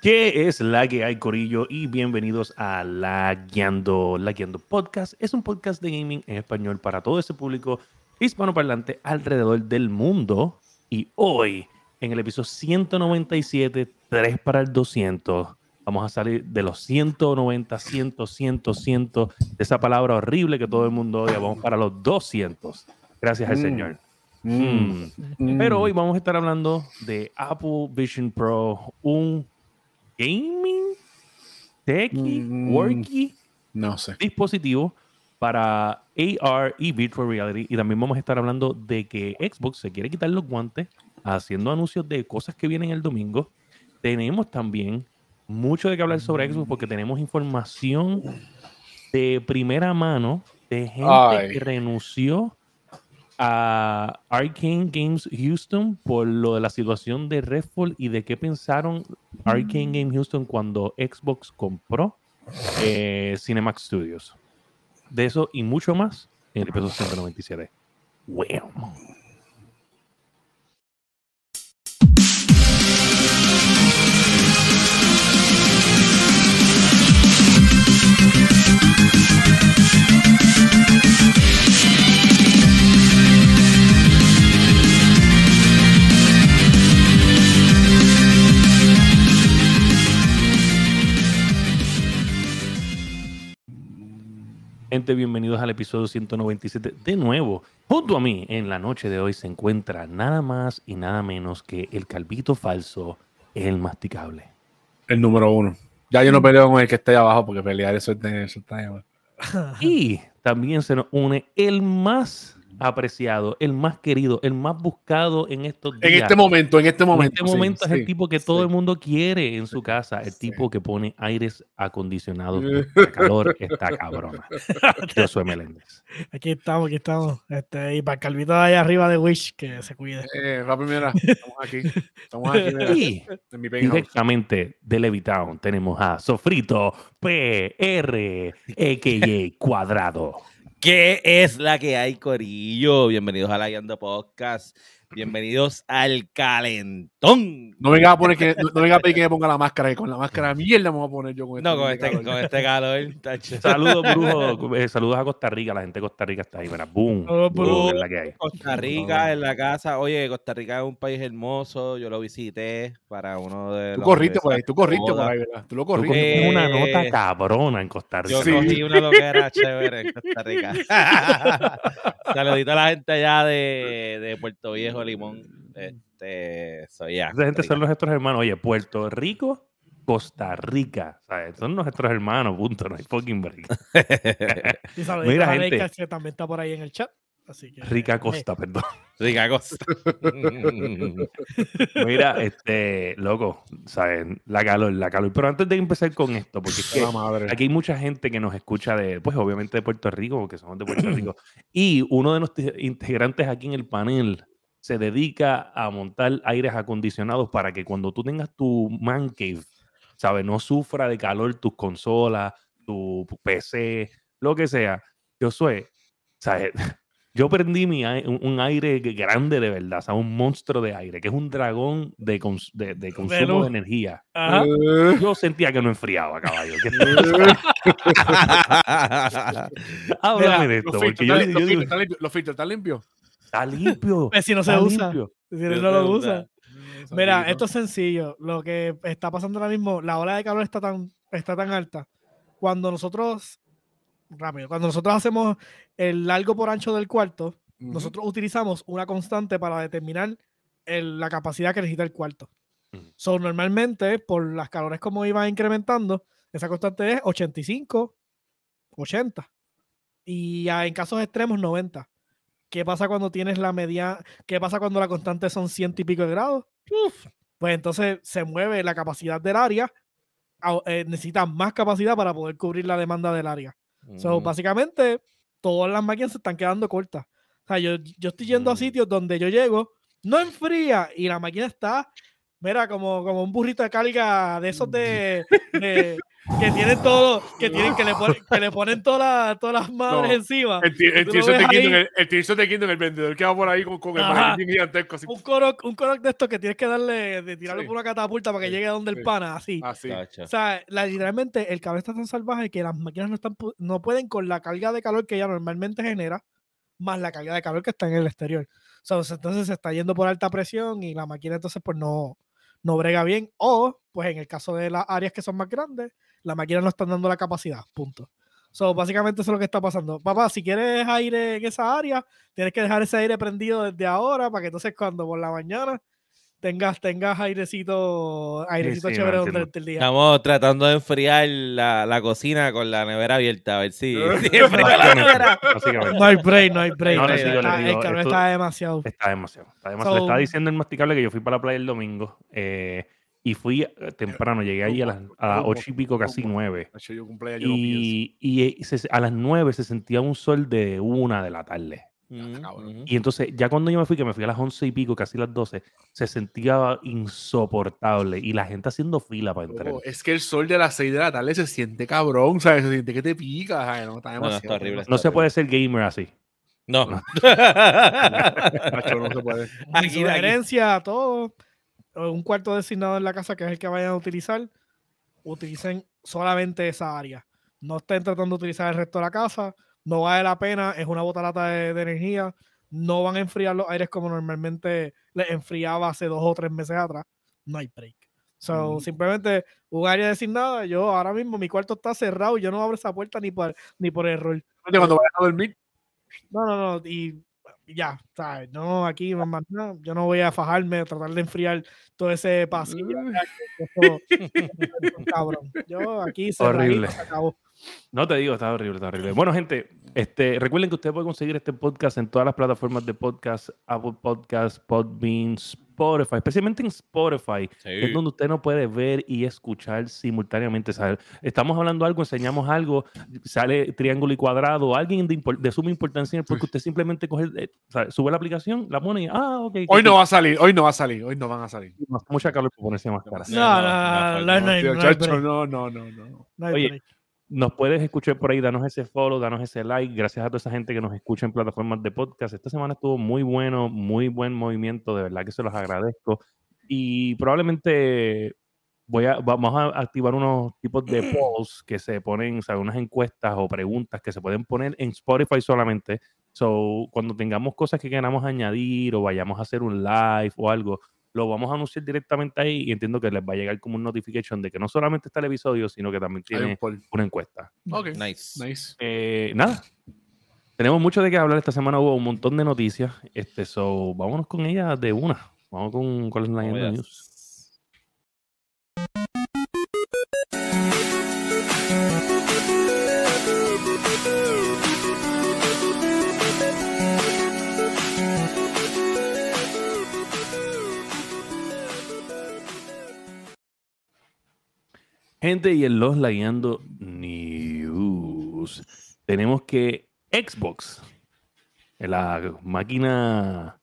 ¿Qué es la que hay, Corillo? Y bienvenidos a La Guiando. La Guiando Podcast es un podcast de gaming en español para todo ese público hispanoparlante alrededor del mundo. Y hoy, en el episodio 197, 3 para el 200, vamos a salir de los 190, 100, 100, 100, de esa palabra horrible que todo el mundo odia. Vamos para los 200. Gracias al Mm. Señor. Mm. Mm. Pero hoy vamos a estar hablando de Apple Vision Pro, un gaming, techie, Mm. worky No sé. dispositivo para AR y virtual reality. Y también vamos a estar hablando de que Xbox se quiere quitar los guantes haciendo anuncios de cosas que vienen el domingo. Tenemos también mucho de qué hablar sobre Xbox porque tenemos información de primera mano de gente Ay. que renunció a Arcane Games Houston por lo de la situación de Redfall y de qué pensaron Arcane Games Houston cuando Xbox compró eh, Cinemax Studios. De eso y mucho más en el episodio 197. Wow. Gente, bienvenidos al episodio 197. De nuevo, junto a mí en la noche de hoy se encuentra nada más y nada menos que el calvito falso, el masticable. El número uno. Ya yo no peleo con el que esté ahí abajo porque pelear eso, es de- eso está. Y también se nos une el más apreciado, el más querido, el más buscado en estos días. En este momento, en este En momento. este sí, momento es sí, el tipo que todo el mundo quiere en su casa, el Sí. tipo que pone aires acondicionados. La calor está cabrona. Josué Meléndez. Aquí estamos, aquí estamos. Este, y para el calvito de ahí arriba de Wish, que se cuide. Eh, Rapi, mira, estamos aquí. Estamos aquí, mira, Y en mi directamente de Levitown tenemos a Sofrito PR, a.k.a. Cuadrado. ¿Qué es la que hay, Corillo? Bienvenidos a la Guiando Podcast. Bienvenidos al calentón. No venga a poner que, no, venga a pedir que me ponga la máscara, que con la máscara mierda me voy a poner yo con No, con este este, calor. con este calor. tacho. Saludos, brujo. eh, saludos a Costa Rica. La gente de Costa Rica está ahí. Mira, boom. Saludos, boom, brujo. es la que hay. Costa Rica en la casa. Oye, Costa Rica es un país hermoso. Yo lo visité para uno de Tú los corriste por ahí, tú corriste por ahí, ¿verdad? Tú lo Tú corriste. cogiste una Eh, nota cabrona en Costa Rica. Yo Sí. cogí una loquera chévere en Costa Rica. Saludito a la gente allá de, de Puerto Viejo, Limón. Este, soy ya. Esa gente son nuestros hermanos. Oye, Puerto Rico, Costa Rica. ¿sabes? Son nuestros hermanos, punto. No hay fucking break. Y saluditos Mira, a gente. Que también está por ahí en el chat. Así que, Rica eh, Costa, perdón. Rica Costa. Mira, este, loco, ¿sabes? La calor, la calor. Pero antes de empezar con esto, porque es que La madre. aquí hay mucha gente que nos escucha de, pues obviamente de Puerto Rico, porque somos de Puerto Rico. Y uno de nuestros integrantes aquí en el panel se dedica a montar aires acondicionados para que cuando tú tengas tu man cave, ¿sabes? No sufra de calor tus consolas, tu PC, lo que sea. Yo soy, ¿sabes? Yo prendí mi, un, aire grande de verdad, o sea, un monstruo de aire, que es un dragón de, cons- de, de consumo de energía. Ajá. Eh, Yo sentía que no enfriaba, caballo. ¿Qué- eh, Háblame de esto, Los filtros están limpios. Está limpio. Pues si no se está usa. limpio. Si No lo usa. usa. Mira, esto es sencillo. Lo que está pasando ahora mismo, la ola de calor está tan, está tan alta. Cuando nosotros, rápido, cuando nosotros hacemos el largo por ancho del cuarto, nosotros utilizamos una constante para determinar el- la capacidad que necesita el cuarto. Ujú. So, normalmente, por las calores como iban incrementando, esa constante es 85, 80. Y en casos extremos, 90. ¿Qué pasa cuando tienes la media? ¿Qué pasa cuando la constante son ciento y pico de grados? Uf, pues entonces se mueve la capacidad del área. eh, necesita más capacidad para poder cubrir la demanda del área. So, Mm. básicamente, todas las máquinas se están quedando cortas. O sea, yo, yo estoy yendo a Mm. sitios donde yo llego, no enfría y la máquina está Mira, como, como un burrito de carga de esos de, de- que tienen todo, que tienen, que le ponen, que le ponen todas las, todas las madres No, encima. El, el Kingdom, el, of the Kingdom, el vendedor que va por ahí con, con el maletín gigantesco. Así, Un coroc, un coroc de estos que tienes que darle, de tirarlo Sí. por una catapulta para que Sí, llegue a donde sí. el pana, así. así. O sea, la- literalmente el calor está tan salvaje que las máquinas no, están, no pueden con la carga de calor que ella normalmente genera, más la carga de calor que está en el exterior. O sea, entonces se está yendo por alta presión y la máquina entonces pues no, no brega bien. O, pues en el caso de las áreas que son más grandes, la máquina no está dando la capacidad. Punto. So, básicamente eso es lo que está pasando. Papá, si quieres aire en esa área, tienes que dejar ese aire prendido desde ahora para que entonces cuando por la mañana tengas, tengas airecito, airecito sí, chévere durante el día. Estamos tratando de enfriar la, la cocina con la nevera abierta, a ver si. No hay break, no hay break. No, no, sí, Está- digo, el calor esto- está demasiado. Está demasiado. Está demasiado. Le So- estaba diciendo el masticable que yo fui para la playa el domingo eh, y fui eh, temprano. Llegué ahí a las, a las y pico, casi nueve. Nacho, yo cumpleaños, yo no pienso. Y, y, eh, se- a las nueve se sentía un sol de una de la tarde. Y entonces, ya cuando yo me fui, que me fui a las once y pico, casi las doce, se sentía insoportable y la gente haciendo fila para entrar. Es que el sol de las 6 de la tarde se siente cabrón, ¿sabes? Se siente que te pica, ¿sabes? No, está No, no, está demasiado. No se puede ser gamer así. No. Nacho, no se puede. Aquí, aquí. sugerencia a todos, o un cuarto designado en la casa que es el que vayan a utilizar, utilicen solamente esa área. No estén tratando de utilizar el resto de la casa, no vale la pena, es una botalata de, de energía, no van a enfriar los aires como normalmente les enfriaba hace dos o tres meses atrás, no hay break. So, Mm. simplemente un área designada, yo ahora mismo mi cuarto está cerrado y yo no abro esa puerta ni por, ni por error. Cuando vayas a dormir, No, no, no, y ya, ¿sabes? No, aquí no más nada. Yo no voy a fajarme, a tratar de enfriar todo ese pasillo. cabrón. Yo aquí cerradito, Horrible. se acabó. No te digo, está horrible, está horrible. Bueno, gente, este, recuerden que usted puede conseguir este podcast en todas las plataformas de podcast, Apple Podcast, Podbean, Spotify, especialmente en Spotify, es Sí. donde usted no puede ver y escuchar simultáneamente. ¿sabe? Estamos hablando algo, enseñamos algo, sale triángulo y cuadrado, alguien de, impor- de suma importancia, porque usted simplemente coge, eh, sube la aplicación, la pone y, ah, ok. hoy no va a salir, hoy no va a salir, hoy no van a salir. no. Mucha calor por ponerse más cara. No, No, no, no, no, no, no, no no no, no, no, no. no Oye, break. Nos puedes escuchar por ahí, danos ese follow, danos ese like. Gracias a toda esa gente que nos escucha en plataformas de podcast. Esta semana estuvo muy bueno, muy buen movimiento, de verdad que se los agradezco. Y probablemente voy a, vamos a activar unos tipos de polls que se ponen, o sea, unas encuestas o preguntas que se pueden poner en Spotify solamente. So, cuando tengamos cosas que queramos añadir o vayamos a hacer un live o algo, lo vamos a anunciar directamente ahí y entiendo que les va a llegar como un notification de que no solamente está el episodio, sino que también un tiene una encuesta. Ok, Nice. nice. Eh, nada. Tenemos mucho de qué hablar esta semana. Hubo un montón de noticias. Este, so, vámonos con ella de una. Vamos con, las Vamos Leyenda allá. News. Gente, y en los Layando News. Tenemos que Xbox, la máquina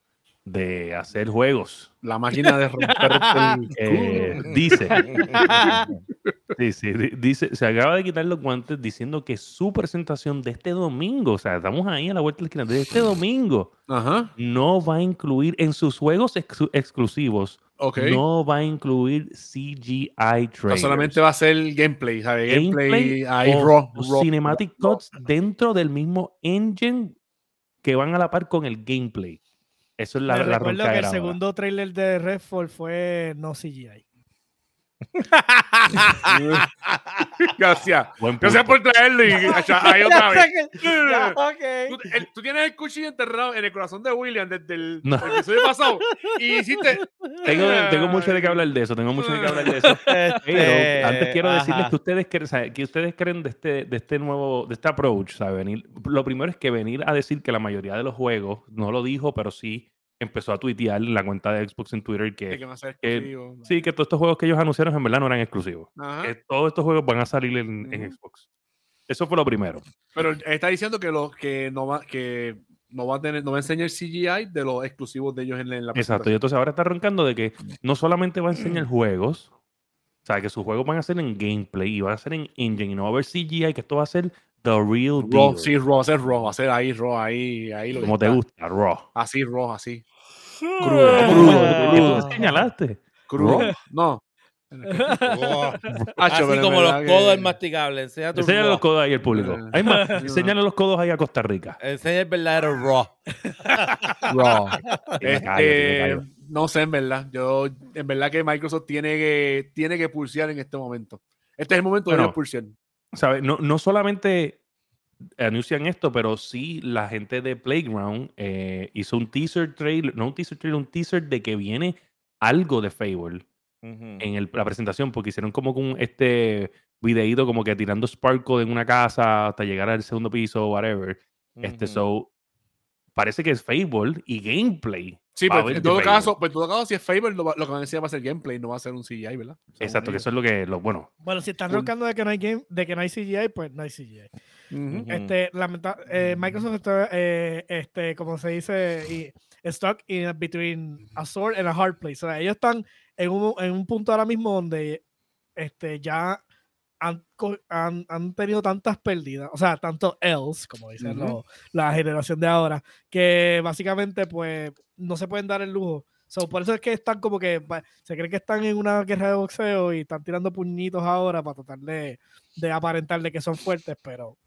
de hacer juegos, La máquina de romper el eh, dice, sí, sí, di- dice, se acaba de quitar los guantes diciendo que su presentación de este domingo, o sea, estamos ahí a la vuelta de la esquina, de este domingo, Ajá, no va a incluir en sus juegos exclu- exclusivos, no va a incluir CGI No trailers. solamente va a ser gameplay, ¿sabes? Gameplay, Gameplay ahí o- raw, cinematic cuts dentro del mismo engine que van a la par con el gameplay. Eso es la, Les la recuerdo que el segundo trailer de Redfall fue no CGI. Gracias. Gracias por traerlo y ahí otra vez. Ya, Tú, ok. el- tú tienes el cuchillo enterrado en el corazón de William desde el, No. el episodio pasado y hiciste. Tengo, tengo mucho de qué hablar de eso, tengo mucho de qué hablar de eso. Pero Este, antes quiero decirles que ustedes creen, que ustedes creen de este, de este nuevo, de este approach, ¿sabe? Venir, lo primero es que venir a decir que la mayoría de los juegos, no lo dijo, pero sí empezó a tuitear en la cuenta de Xbox en Twitter que, que sí, que todos estos juegos que ellos anunciaron en verdad no eran exclusivos. Ajá. Que todos estos juegos van a salir en. Xbox. Eso fue lo primero. Pero está diciendo que los que no va, que no va a tener, no va a enseñar CGI de los exclusivos de ellos en, en la Exacto, y entonces ahora está arrancando de que no solamente va a enseñar juegos, o sea, que sus juegos van a ser en gameplay y van a ser en engine y no va a haber CGI, que esto va a ser the real Raw, deal. sí, Raw, ser Raw, ser ahí, Raw, ahí, ahí lo que como te está. gusta, raw. Así, Raw, así. Crudo, ¿Cómo crudo, crudo. señalaste? Crudo. Raw. No. Hacho, Así como los codos que- del masticable. Enseña tu Enséñale raw. los codos ahí al público. Eh, Hay más, los codos ahí a Costa Rica. Enseña el verdadero raw. Raw. Este, no sé, en verdad. Yo, en verdad que Microsoft tiene que, tiene que pulsear en este momento. Este es el momento de ellos pulsear. ¿Sabes? No, no solamente anuncian esto, pero sí la gente de Playground eh, hizo un teaser trailer, no un teaser trailer, un teaser de que viene algo de Fable en el- la presentación, porque hicieron como con este videíto como que tirando Sparkle en una casa hasta llegar al segundo piso, whatever. Este, so, parece que es Fable y gameplay. Sí, pero haber en todo caso, pues en todo caso, si es Fable, lo, va- lo que van a decir va a ser gameplay, no va a ser un CGI, ¿verdad? Exacto, que eso es lo que, lo bueno. Bueno, si están roncando de que no hay game, de que no hay CGI, pues no hay CGI. Este, lamenta- eh, Microsoft está, eh, este, como se dice, y, stuck in between a sword and a hard place. O sea, ellos están en un, en un punto ahora mismo donde este, ya han, han, han tenido tantas pérdidas, o sea, tantos L's, como dicen los- la generación de ahora, que básicamente pues no se pueden dar el lujo. So, por eso es que están como que se creen que están en una guerra de boxeo y están tirando puñitos ahora para tratar de, de aparentar de que son fuertes, pero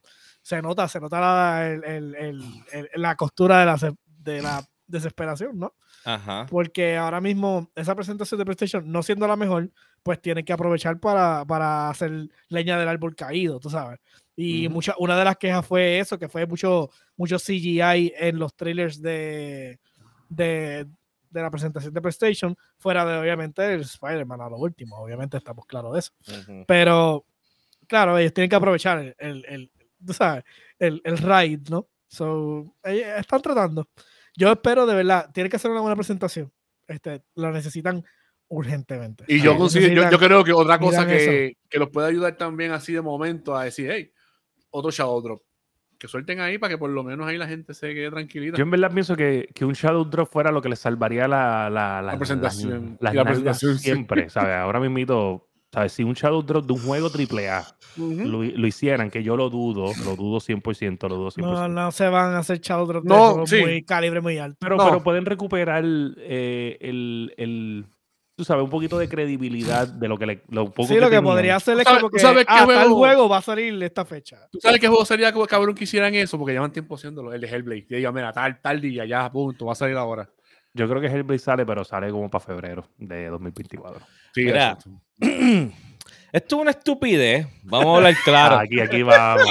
se nota, se nota la, el- el- la costura de la, de la desesperación, ¿no? Ajá. Porque ahora mismo esa presentación de PlayStation, no siendo la mejor, pues tienen que aprovechar para, para hacer leña del árbol caído, tú sabes. Y Ujú. mucha, una de las quejas fue eso, que fue mucho, mucho CGI en los trailers de, de, de la presentación de PlayStation, fuera de obviamente el Spider-Man a lo último, obviamente estamos claros de eso. Ujú. Pero, claro, ellos tienen que aprovechar el, el, el- tú sabes, el, el ride, ¿no? So, ellos están tratando. Yo espero, de verdad, tienen que hacer una buena presentación. Este, lo necesitan urgentemente. Y yo, Sí, considero, yo, creo que otra cosa que, que los puede ayudar también así de momento a decir, hey, otro Shadow Drop. Que suelten ahí para que por lo menos ahí la gente se quede tranquilita. Yo en verdad pienso que, que un Shadow Drop fuera lo que les salvaría la, la, la- presentación. La presentación, sí. siempre, ¿sabes? Ahora mismo, ¿sabes? Si un Shadow Drop de un juego AAA Ujú. lo, lo hicieran, que yo lo dudo, lo dudo 100%, lo dudo 100%. No, no se van a hacer Shadow Drop de No, juegos sí. muy calibre muy alto. Pero, No. pero pueden recuperar eh, el, el, tú sabes, un poquito de credibilidad de lo que le, lo poco Sí, lo que tenían. podría hacer es ¿Tú sabes- como tú que sabes qué ah, juego- juego va a salir esta fecha. ¿Tú sabes qué juego sería que cabrón que hicieran eso? Porque llevan tiempo haciéndolo. El de Hellblade. Que diga, mira, tal, tal día, ya, punto, va a salir ahora. Yo creo que Hellblade sale, pero sale como para febrero de 2024. Sí, Mira. Esto es una estupidez. Vamos a hablar claro. Ah, aquí, aquí vamos.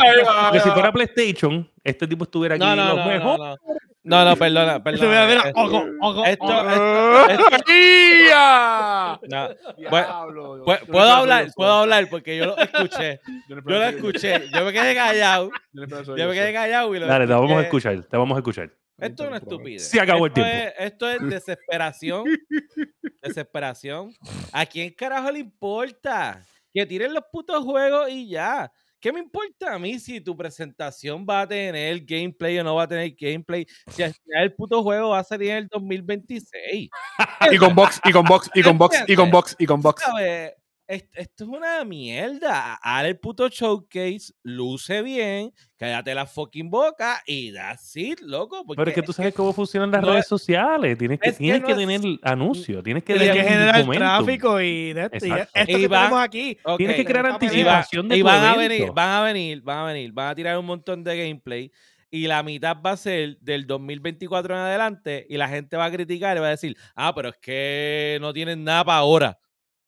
Porque si fuera PlayStation, este tipo estuviera aquí No, no, lo no, mejor. no, no. No, no, perdona, Esto, mira, perdona. mira, Esto- ojo, ojo, esto- no. Diablo, Pu- yo no Puedo hablar, eso. puedo hablar porque yo lo escuché. Yo lo escuché. Yo me quedé callado. Yo me quedé callado y lo Dale, te vamos a escuchar, te vamos a escuchar. Esto es una estupidez. Se acabó el Esto tiempo. es- esto es desesperación. desesperación. ¿A quién carajo le importa? Que tiren los putos juegos y ya. ¿Qué me importa a mí si tu presentación va a tener gameplay o no va a tener gameplay? Si al final el puto juego va a salir en el 2026. Y con box, y con box, y con box, y con box, y con box. ¿Sabes? Est- Esto es una mierda. Haz el puto showcase, luce bien, cállate la fucking boca y that's it, loco. Porque Pero es que tú sabes cómo funcionan las no redes es- sociales. Tienes que, es que tienes no que es- tener anuncios, tienes que Tienes generar momentum. tráfico y de esto. Y Exacto. esto Y que va- tenemos aquí. Tienes que crear y, va- anticipación de y van a venir, van a venir, van a venir, van a tirar un montón de gameplay y la mitad va a ser del 2024 en adelante y la gente va a criticar y va a decir, ah, pero es que no tienen nada para ahora.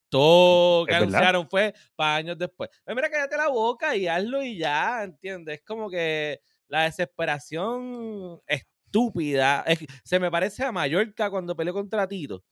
Todo que Es anunciaron fue para años después. Pues mira, cállate la boca y hazlo y ya, ¿entiendes? Es como que la desesperación estúpida. Es que se me parece a Mallorca cuando peleó contra Tito.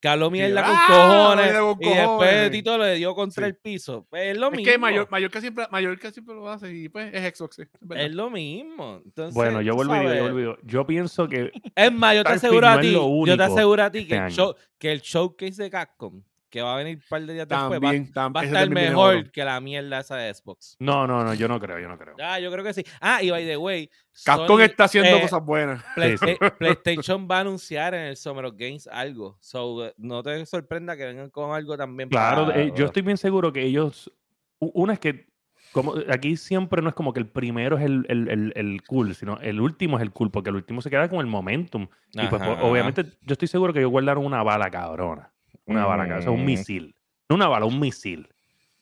Que habló mierda con ¡Ah! cojones. Y después. Tito le dio contra Sí. el piso. Pues es lo Es mismo. que Mayor- Mallorca, siempre, Mallorca siempre lo hace y pues es Xbox. sí, es. Es lo mismo. Entonces, Bueno, yo digo, yo digo, Yo pienso que Es más, yo te aseguro a es ti, yo te único aseguro a ti este que, el año. show- que el showcase de Capcom, que va a venir un par de días después, va, También, tam- va a estar también mejor que la mierda esa de Xbox. No, no, no, yo no creo, yo no creo. Ah, yo creo que sí. Ah, y by the way, Capcom está haciendo eh, cosas buenas. Play- Sí, sí. eh, PlayStation va a anunciar en el Summer of Games algo. So, eh, no te sorprenda que vengan con algo también. Claro, para- eh, yo estoy bien seguro que ellos. Una es que. Como, aquí siempre no es como que el primero es el, el- el- el cool, sino el último es el cool, porque el último se queda con el momentum. Y pues, o- obviamente, yo estoy seguro que ellos guardaron una bala cabrona. Una bala. Eso es un misil. No una bala, un misil.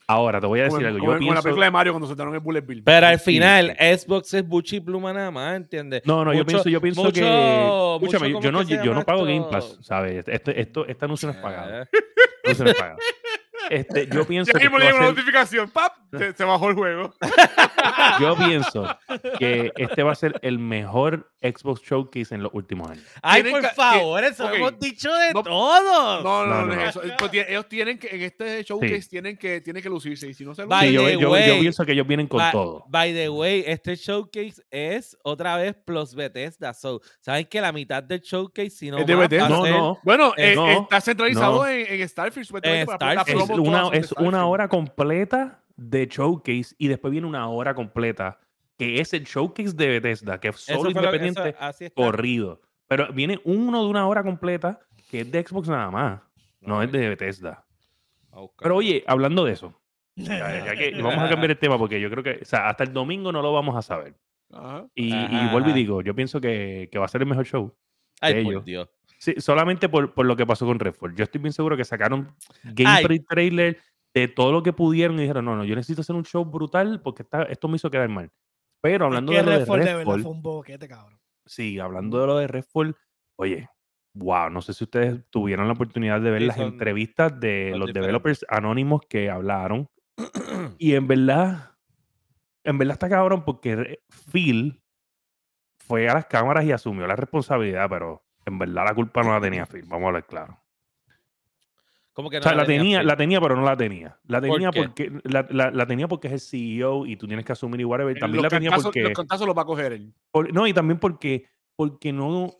Ahora, te voy a Como, decir en- algo. como Yo como en la pienso. película de Mario cuando soltaron el Bullet Bill. Pero al final, Xbox es buchi y pluma nada más, ¿entiendes? No, no, yo Mucho- pienso, yo pienso mucho- que. mucho, Escúchame, ¿cómo yo no, se yo no pago Game? Pass, ¿sabes? Esto, esto, esta anuncio no es pagada. Eh, Este anuncio no es pagada. Este, yo pienso Ya que mismo le llega una notificación, ¡pap! Se, se bajó el juego. Yo pienso que este va a ser el mejor Xbox Showcase en los últimos años. Ay, por que- favor, eso ok. lo hemos dicho de No- todo. No, no, No, eso. Pues ellos tienen que, en este showcase Sí. tienen, que, tienen que lucirse. Y si no se By Sí, lucen, yo, the yo- yo pienso que ellos vienen con Ba- todo. By the way, este showcase es otra vez plus Bethesda. So, ¿saben que la mitad del showcase, si no Es de Bethesda. No, no. bueno, Eh, eh, no, está centralizado no. en, en Starfield. supuestamente, En Starfield. Es promos una, es una hora completa de Showcase y después viene una hora completa que es el Showcase de Bethesda, que es solo que- independiente eso- corrido. Pero viene uno de una hora completa que es de Xbox nada más, no es de Bethesda. Pero oye, hablando de eso, ya- ya que vamos a cambiar el tema porque yo creo que o sea, hasta el domingo no lo vamos a saber. Ajá. Y, vuelvo y digo, yo pienso que, que va a ser el mejor show. Ay, de por ellos. Dios. Sí, solamente por, por lo que pasó con Redford. Yo estoy bien seguro que sacaron gameplay trailer de todo lo que pudieron y dijeron, no, no, yo necesito hacer un show brutal porque esta- esto me hizo quedar mal. Pero hablando es que de lo de Redfall de verdad fue un boquete, cabrón. sí, hablando de lo de Redfall, oye, wow, no sé si ustedes tuvieron la oportunidad de ver Sí, las entrevistas de los diferentes. developers anónimos que hablaron. y en verdad, en verdad está cabrón porque Phil fue a las cámaras y asumió la responsabilidad, pero en verdad la culpa no la tenía Phil, vamos a hablar claro. ¿Cómo que no O sea, la tenía, la tenía, pero no la tenía. La ¿Por tenía porque la, la- la tenía porque es el CEO y tú tienes que asumir y whatever. También los, la tenía porque los cantazos los va a coger él. por- no, y también porque porque no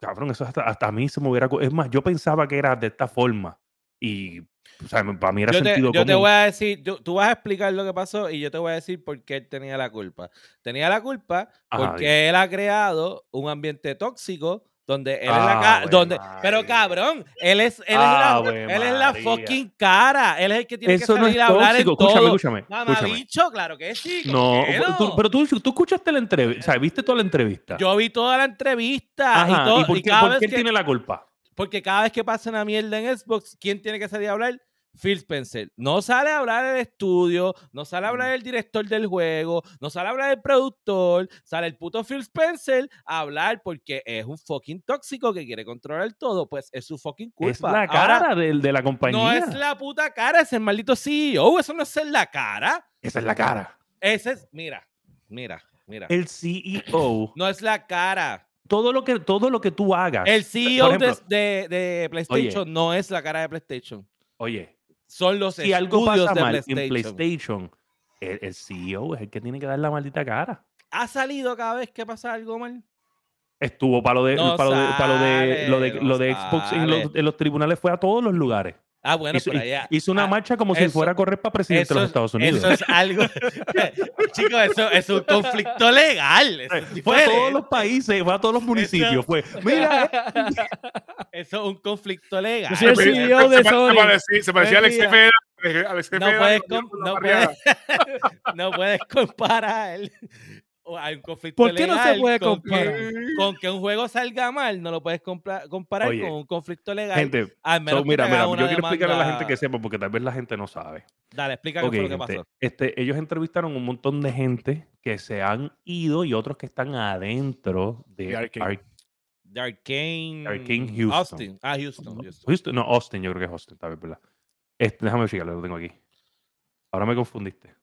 cabrón, eso hasta, hasta a mí se me hubiera es más, yo pensaba que era de esta forma y o sea, para mí era Yo te, sentido yo te voy a decir, yo- tú vas a explicar lo que pasó y yo te voy a decir por qué él tenía la culpa. Tenía la culpa Ajá, porque él ha creado un ambiente tóxico donde él es Ah, la cara. Ave Donde, pero cabrón, él es, él es, la, él es la fucking cara. Él es el que tiene Eso que no salir es a hablar en escúchame, todo. escúchame, Mamá escúchame. bicho, claro que sí. ¿cómo No, tú- pero tú, tú escuchaste la entrevista, o sea, viste toda la entrevista. Yo vi toda la entrevista Ajá, y, todo, ¿y por y qué, cada por vez qué él que, tiene la culpa? porque cada vez que pasa una mierda en Xbox, ¿quién tiene que salir a hablar? Phil Spencer. No sale a hablar el estudio, no sale a hablar el director del juego, no sale a hablar el productor, sale el puto Phil Spencer a hablar porque es un fucking tóxico que quiere controlar todo. Pues es su fucking culpa. Es la Ahora, cara del- de, la compañía. no es la puta cara, es el maldito CEO. Eso no es ser la cara. Esa es la cara. Ese es, mira, mira, mira. El CEO, No es la cara. todo lo que todo lo que tú hagas. El CEO Por ejemplo, de, de- de PlayStation no es la cara de PlayStation. Oye, Son los si algo estudios pasa de mal PlayStation. en PlayStation, el, el CEO es el que tiene que dar la maldita cara. ¿Ha salido cada vez que pasa algo mal? Estuvo para lo de, No para lo de, para lo de, lo de, lo Xbox en los, sale. en los tribunales, fue a todos los lugares. Ah, bueno, hizo, pero allá. hizo una ah, marcha como si fuera a correr para presidente de los es- Estados Unidos. Eso es algo. Chicos, eso es un conflicto legal. Eso fue a todos los países, fue a todos los municipios. Fue, mira, Eso es un conflicto legal. El Se- CEO de se, se Sony. parecía, se parecía a Alex Cepeda. Alex No puedes, no, puedes, no puedes comparar hay un conflicto ¿Por qué no se puede con que- comparar? Con que un juego salga mal, no lo puedes comparar Oye, con un conflicto legal. gente, al menos so, mira, mira, yo quiero explicarle a la gente que sepa, porque tal vez la gente no sabe. Dale, explica Ok, qué fue lo que gente, pasó. este, ellos entrevistaron un montón de gente que se han ido y otros que están adentro de De Arcane. Ar- De Arcane. Arcane Houston. Austin. Ah, Houston. Houston. Houston- no, Austin, yo creo que es Austin, tal vez, ¿verdad? Este, déjame checarlo, lo tengo aquí. Ahora me confundiste.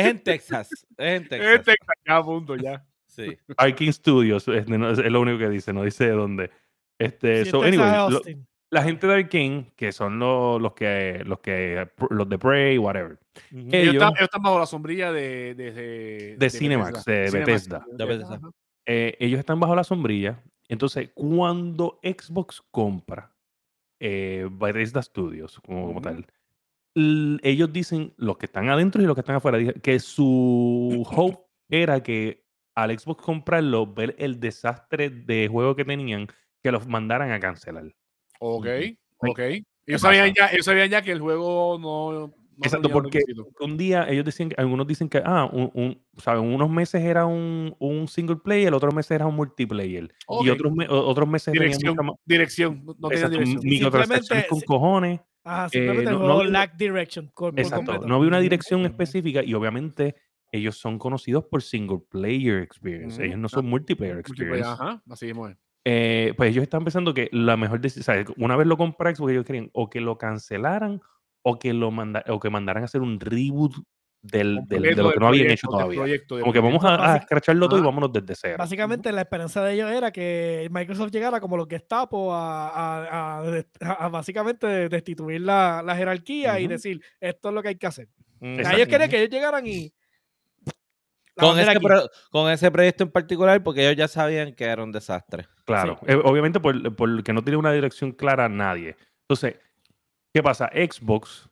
Es en Texas. Es en Texas. Este, ya, punto, ya. Sí. Arcane Studios es, es lo único que dice, no dice de dónde. Este, Sí, so, Texas anyway, es lo- Austin. la gente de Arcane, que son los, los que los que los de Prey, whatever, Ellos, Ellos- están, ellos están bajo la sombrilla de, de, de, De Cinemax, de Bethesda. De Bethesda. Ajá. eh, ellos están bajo la sombrilla. Entonces, cuando Xbox compra eh, Bethesda Studios, como, como tal. Ellos dicen, los que están adentro y los que están afuera, que su hope era que al Xbox comprarlo, ver el desastre de juego que tenían, que los mandaran a cancelar. Ok, ok. Ellos sabían, ya, ellos sabían ya que el juego no. no Exacto, porque un día ellos decían, que- algunos dicen que, ah, un, un- ¿saben? unos meses era un, un single player, otros meses era un multiplayer. Y otros, me- otros meses Dirección, mucha dirección. No, no exacto, dirección. microtransacciones con cojones. Simplemente Eh, el no- juego no- lack direction. por- por Exacto, completo. no había una dirección específica y obviamente ellos son conocidos por single player experience. Ujú. Ellos no Ah, son multiplayer Multiplayer, experience. Ajá, así mismo es. Eh, pues ellos están pensando que la mejor decisión, una vez lo compra Xbox, ellos querían o que lo cancelaran o que lo manda, o que mandaran a hacer un reboot del, del- de lo que no habían proyecto, hecho todavía. proyecto, Como que vamos a, a escracharlo todo y vámonos desde cero. Básicamente la esperanza de ellos era que Microsoft llegara como los Gestapo a, a, a, dest- a- a básicamente destituir la, la jerarquía y decir esto es lo que hay que hacer. O sea, ellos querían que ellos llegaran y Con ese, aquí. pro- con ese proyecto en particular, porque ellos ya sabían que era un desastre. Claro, eh, obviamente por, porque no tiene una dirección clara nadie. Entonces, ¿qué pasa? Xbox,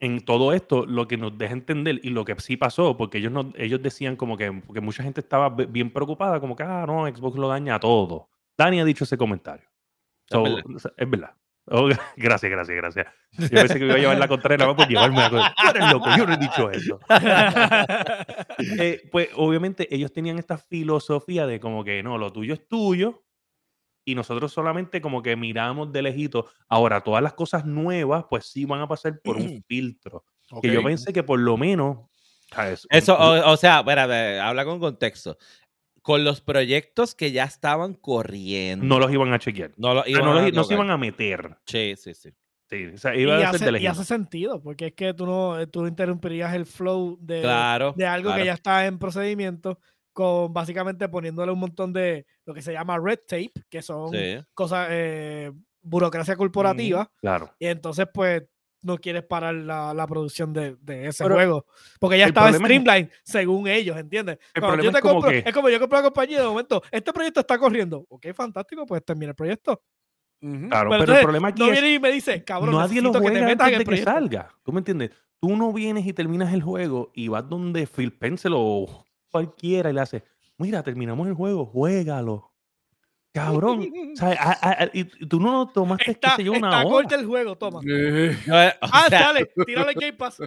en todo esto, lo que nos deja entender y lo que sí pasó, porque ellos, no, ellos decían como que, porque mucha gente estaba bien preocupada, como que, ah, no, Xbox lo daña todo. Dani ha dicho ese comentario. So, verdad. Es verdad. Oh, gracias, gracias, gracias. Yo pensé que me iba a llevar la contraria, más por llevarme la contraria. Tú eres loco, yo no he dicho eso. Eh, pues obviamente ellos tenían esta filosofía de como que no, lo tuyo es tuyo y nosotros solamente como que miramos de lejito. Ahora, todas las cosas nuevas pues sí van a pasar por un filtro. Que yo pensé que por lo menos... ¿sabes? Eso, o, o sea, espérate, habla con contexto. Con los proyectos que ya estaban corriendo. no los iban a chequear. no, lo O sea, iban no, los- a no se iban a meter. Sí, sí, sí. Sí, o sea, Y iba a ser de hace, y hace sentido, porque es que tú no tú interrumpirías el flow de, Claro. de algo claro. que ya está en procedimiento, con básicamente poniéndole un montón de lo que se llama red tape, que son Sí. cosas, eh, burocracia corporativa, Claro. y entonces pues no quieres parar la, la producción de, de ese Pero juego, porque ya estaba es- streamline, según ellos, ¿entiendes? El Cuando yo te es como compro, que- es como yo compro la compañía de momento, este proyecto está corriendo, ok, fantástico, pues termina el proyecto. Claro, Pero pero, entonces, el problema aquí no es... viene y me dice, cabrón, Nadie lo necesito que juega te metas antes en el de que proyecto. salga. ¿Tú me entiendes? Tú no vienes y terminas el juego y vas donde Phil Pencil o cualquiera y le haces, mira, terminamos el juego, juégalo. Cabrón. o sea, a- a- a- y tú no lo tomaste, Está, qué sé yo, una está hora. corto el juego, toma. Eh, Ah, dale, tírale el Game Pass.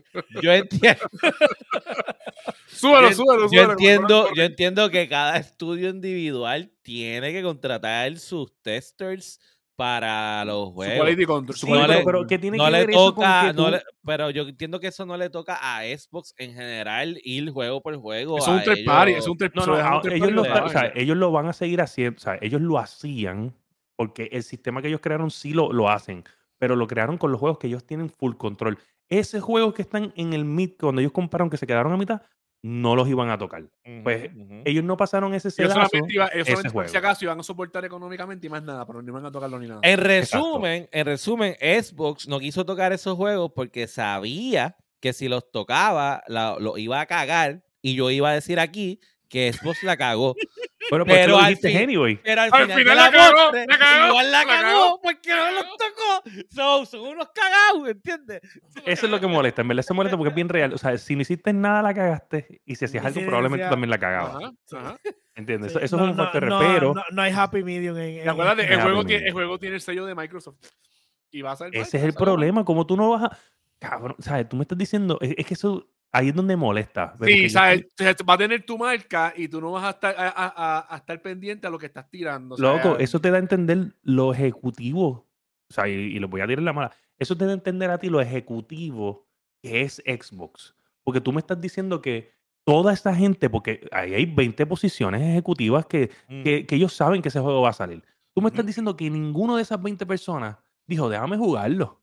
yo entiendo, súbelo, yo, súbelo, yo entiendo, yo entiendo que cada estudio individual tiene que contratar sus testers para los juegos. su le- pero, pero. ¿qué tiene no que le ver eso con no le- pero yo entiendo que eso no le toca a Xbox en general ir juego por juego. Es un third party, ellos. es un No, no, ellos party lo, o sea, ellos lo van a seguir haciendo, o sea, ellos lo hacían porque el sistema que ellos crearon sí lo, lo hacen, pero lo crearon con los juegos que ellos tienen full control. Esos juegos que están en el mid, cuando ellos compraron que se quedaron a mitad, no los iban a tocar. Pues. Ellos no pasaron ese sedazo. solamente, iba- ellos ese por si juego. acaso iban a soportar económicamente y más nada, pero no iban a tocarlo ni nada. En resumen, en resumen, Xbox no quiso tocar esos juegos porque sabía que si los tocaba, la- lo iba a cagar. Y yo iba a decir aquí que Xbox la cagó. Bueno, pues Pero tú lo al dijiste fin- anyway. Pero al, Al final, la, cagó, postre, la cagó, igual la la cagó, cagó. porque no los tocó. So, son unos cagados, ¿entiendes? Eso es lo que molesta. En verdad se molesta porque es bien real. O sea, si no hiciste nada, la cagaste. Y si hacías Y algo, si probablemente decía- también la cagabas. Ajá, ajá. ¿Entiendes? Sí, Eso, eso no, es un factor no, pero no, no hay happy medium en, el, juego tiene, el juego tiene el sello de Microsoft. Y va a ser ese es el problema. Como tú no vas a. Cabrón, ¿sabes? Tú me estás diciendo. Es, es que eso. Ahí es donde molesta. Sí, O sea, Va a tener tu marca y tú no vas a estar, a, a- a- a estar pendiente a lo que estás tirando. o sea, Loco, eso te da a entender lo ejecutivo. O sea, y, y lo voy a tirar la mala. Eso te da a entender a ti lo ejecutivo que es Xbox. Porque tú me estás diciendo que toda esta gente, porque ahí hay 20 posiciones ejecutivas que, que, que ellos saben que ese juego va a salir. Tú me estás diciendo que ninguno de esas 20 personas dijo, déjame jugarlo.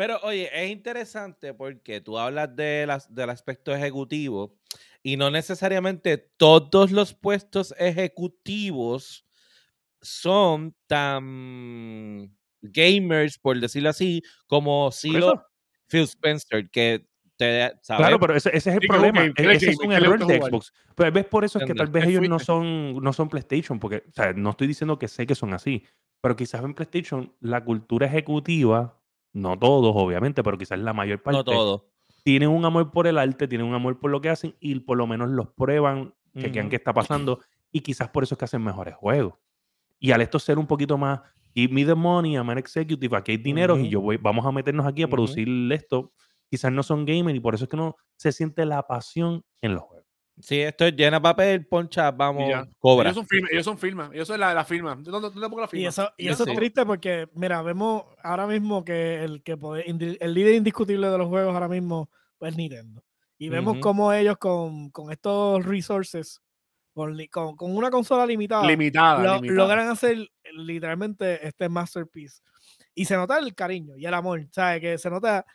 Pero oye, es interesante porque tú hablas de las, del aspecto ejecutivo y no necesariamente todos los puestos ejecutivos son tan gamers, por decirlo así, como si lo. Phil Spencer, que te, ¿sabes? Claro, pero ese, ese es el Sí, que problema. busquen, e- ¿qué Ese le- es un error de? Xbox. Pero ves por eso es que tal vez ellos no son, no son PlayStation, porque, o sea, no estoy diciendo que sé que son así, pero quizás en PlayStation la cultura ejecutiva, no todos, obviamente, pero quizás la mayor parte, no todo. tienen un amor por el arte, tienen un amor por lo que hacen y por lo menos los prueban, chequean Ujú. qué está pasando y quizás por eso es que hacen mejores juegos. Y al esto ser un poquito más, give me the money, I'm an executive, aquí hay dinero y yo voy, vamos a meternos aquí a producir esto, quizás no son gamers y por eso es que no se siente la pasión en los juegos. Sí, esto es llena papel, poncha, vamos, cobra. Ellos son firmas, ellos son firmas. Ellos son la, la firma. ¿Dónde, dónde pongo la firma? Y eso, y eso sé. es triste porque, mira, vemos ahora mismo que el que puede- el líder indiscutible de los juegos ahora mismo es Nintendo. Y vemos Ujú. cómo ellos con, con estos resources, con, con, con una consola limitada, Limitada, lo- limitada. logran hacer literalmente este masterpiece. Y se nota el cariño y el amor, ¿sabes? Que se nota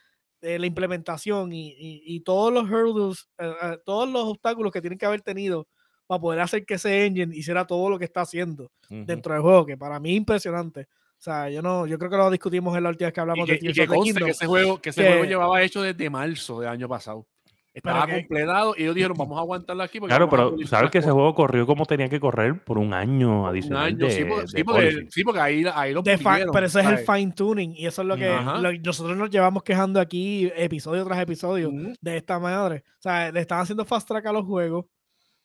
eh, la implementación y, y- y todos los hurdles, eh, eh, todos los obstáculos que tienen que haber tenido para poder hacer que ese engine hiciera todo lo que está haciendo dentro del juego, que para mí es impresionante. O sea, yo no, yo creo que lo discutimos en la última vez que Y hablamos que, de y Tears que of the conste Kingdom. que ese juego, que ese que- juego llevaba hecho desde marzo del año pasado. Estaba que- completado y ellos dijeron, vamos a aguantarlo aquí. porque Claro, pero sabes que ese cosas". juego corrió como tenía que correr por un año Un adicional año, de, sí, porque, de sí, porque, sí, porque ahí, ahí lo pulieron, pero eso es el fine tuning y eso es lo que lo- nosotros nos llevamos quejando aquí episodio tras episodio de esta madre. O sea, le están haciendo fast track a los juegos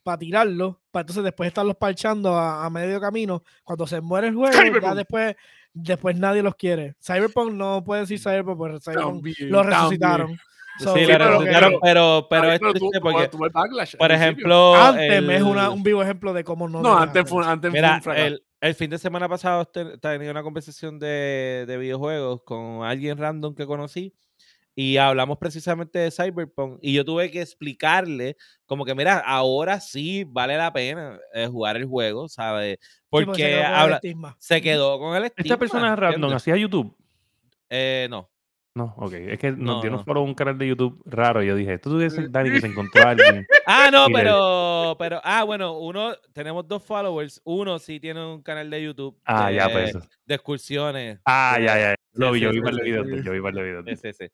para tirarlos, para entonces después estarlos parchando a, a medio camino. Cuando se muere el juego, ya después, después nadie los quiere. Cyberpunk no puede decir Cyberpunk, porque Cyberpunk También, lo también. So, Sí, lo pero- pero, pero es pero triste tuvo- porque, tuvo el backlash por ejemplo, Anthem es una- un vivo ejemplo de cómo no. No, antes fue, antes fue un fracaso. el, el fin de semana pasado te- tenía una conversación de, de videojuegos con alguien random que conocí y hablamos precisamente de Cyberpunk y yo tuve que explicarle como que mira, ahora sí vale la pena eh, jugar el juego, ¿sabes? Sí, Porque se quedó con el habla, estigma. se quedó con el ¿Esta estigma, persona es random? ¿Hacía YouTube? Eh, no. No, ok. Es que No, nos dio no. un follow a un canal de YouTube raro. y Yo dije, esto debe ser Dani que se encontró a alguien. Ah, no, pero, pero, ah, bueno, uno, tenemos dos followers. Uno sí tiene un canal de YouTube Ah, de, ya, pues eso. de excursiones. Ah, ya, ya. Lo vi, yo vi sí, par de sí, videos. sí. de él, Yo vi par de videos. de él. Sí, sí, sí.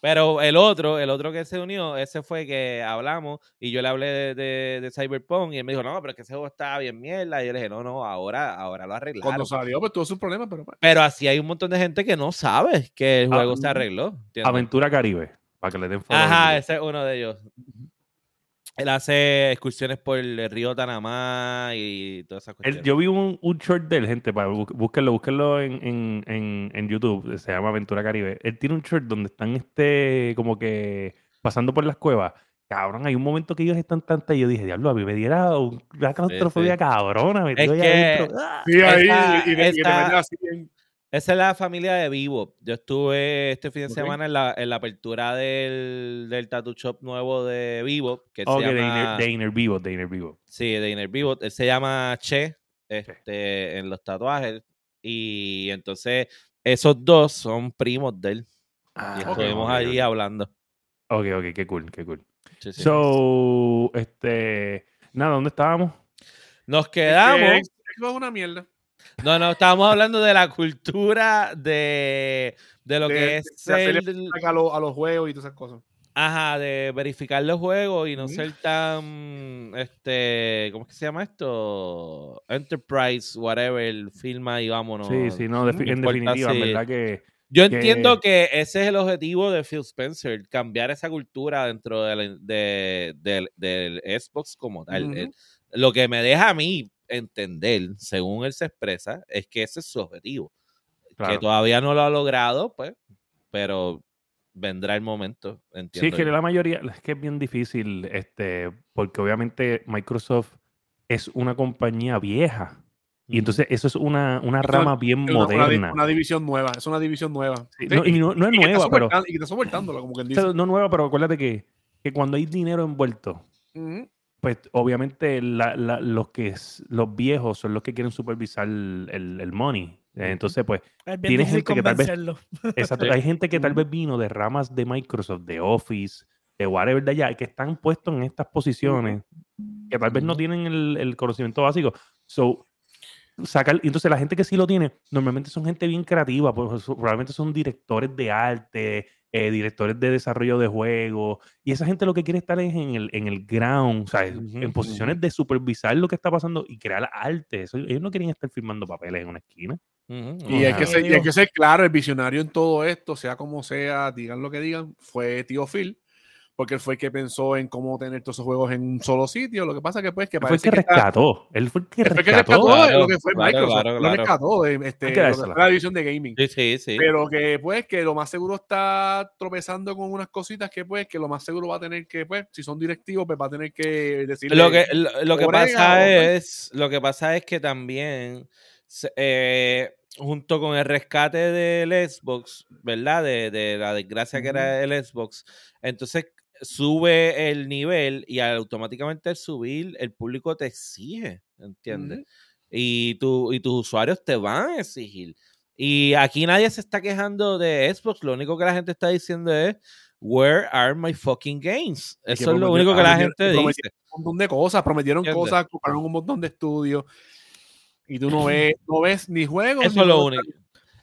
Pero el otro, el otro que se unió, ese fue que hablamos y yo le hablé de, de- de Cyberpunk y él me dijo, no, pero es que ese juego está bien mierda. Y yo le dije, no, no, ahora, ahora lo arreglaron. Cuando salió, pues tuvo sus problemas, pero Pero así hay un montón de gente que no sabe que el Ah, juego se mm. arregló. ¿entiendes? Aventura Caribe. Para que le den en Ajá, ese es uno de ellos. Él hace excursiones por el río Tanamá y todas esas cuestiones. yo vi un, un short de él, gente, para bú- búsquenlo, búsquenlo en, en, en, en YouTube, se llama Aventura Caribe. Él tiene un short donde están este, como que pasando por las cuevas. Cabrón, hay un momento que ellos están tanta y yo dije, diablo, a mí me diera un- una claustrofobia sí. cabrona, metido Es que- adentro. ¡Ah! sí, ahí, Esa- y, y, de- y te así en- Esa es la familia de Vivo. Yo estuve este fin de semana en la, en la apertura del, del tattoo shop nuevo de Vivo, que Ok, se de llama... Inner, de Inner Vivo, de Inner Vivo. Sí, de Inner Vivo. Él se llama Che este, en los tatuajes. Y entonces esos dos son primos de él. Ah, Y estuvimos allí hablando. Ok, ok, qué cool, qué cool. Sí, sí. So, este, nada, ¿dónde estábamos? Nos Es que quedamos. Es una mierda. No, no, estábamos hablando de la cultura de, de lo De- que es Saca a, los- a los juegos y todas esas cosas. Ajá, de verificar los juegos y no ser tan, este, ¿cómo es que se llama esto? Enterprise, whatever, firma y vámonos. sí, sí, no, en importa definitiva, en verdad que... Yo que- entiendo que ese es el objetivo de Phil Spencer, cambiar esa cultura dentro del, de- del- del Xbox como tal. El- lo que me deja a mí entender, según él se expresa, es que ese es su objetivo. Que Claro. todavía no lo ha logrado, pues, pero vendrá el momento. Sí, Entiendo es que yo. la mayoría, es que es bien difícil, este, porque obviamente Microsoft es una compañía vieja. Y entonces eso es una, una Es rama bien Es una, una moderna. una división nueva. Es una división nueva. Sí, no, y no, no es y que nueva, pero... Y que está soportándolo, como quien o dice. sea, no nueva, pero acuérdate que, que cuando hay dinero envuelto, Ujú. Pues obviamente la- la- los que es- los viejos son los que quieren supervisar el, el- el money. Entonces, pues, Tiene gente que tal vez- exacto, hay gente que tal vez vino de ramas de Microsoft, de Office, de whatever de allá, que están puestos en estas posiciones, que tal vez no tienen el, el conocimiento básico. So, sacar, entonces la gente que sí lo tiene, normalmente son gente bien creativa, pues, probablemente son directores de arte, eh, directores de desarrollo de juegos, y esa gente lo que quiere estar es en el, en el ground, o sea, en Ujú, posiciones de supervisar lo que está pasando y crear arte. Eso- ellos no querían estar firmando papeles en una esquina. Y hay, que ser, y hay que ser claro, el visionario en todo esto, sea como sea, digan lo que digan, fue Tío Phil, porque él fue el que pensó en cómo tener todos esos juegos en un solo sitio. Lo que pasa que pues que Él fue el que que está- rescató. Él fue el que él fue el que rescató. rescató Claro, lo que fue claro, Microsoft, claro, lo rescató este, lo la división de gaming. Sí, sí, sí. Pero que pues que lo más seguro está tropezando con unas cositas que pues que lo más seguro va a tener que pues si son directivos pues va a tener que decirle Lo que, lo, lo que pasa es, lo que pasa es que también eh, junto con el rescate del Xbox, ¿verdad? De, de la desgracia que era el Xbox, entonces sube el nivel y automáticamente al subir el público te exige, ¿entiendes? Ujú. y, tu, y tus usuarios te van a exigir. Y aquí nadie se está quejando de Xbox, lo único que la gente está diciendo es, Where are my fucking games? Eso es lo único que la gente dice. un montón de cosas, prometieron ¿Entiendes? cosas, compraron un montón de estudios y tú no ves, no ves ni juegos. Eso ni es lo único.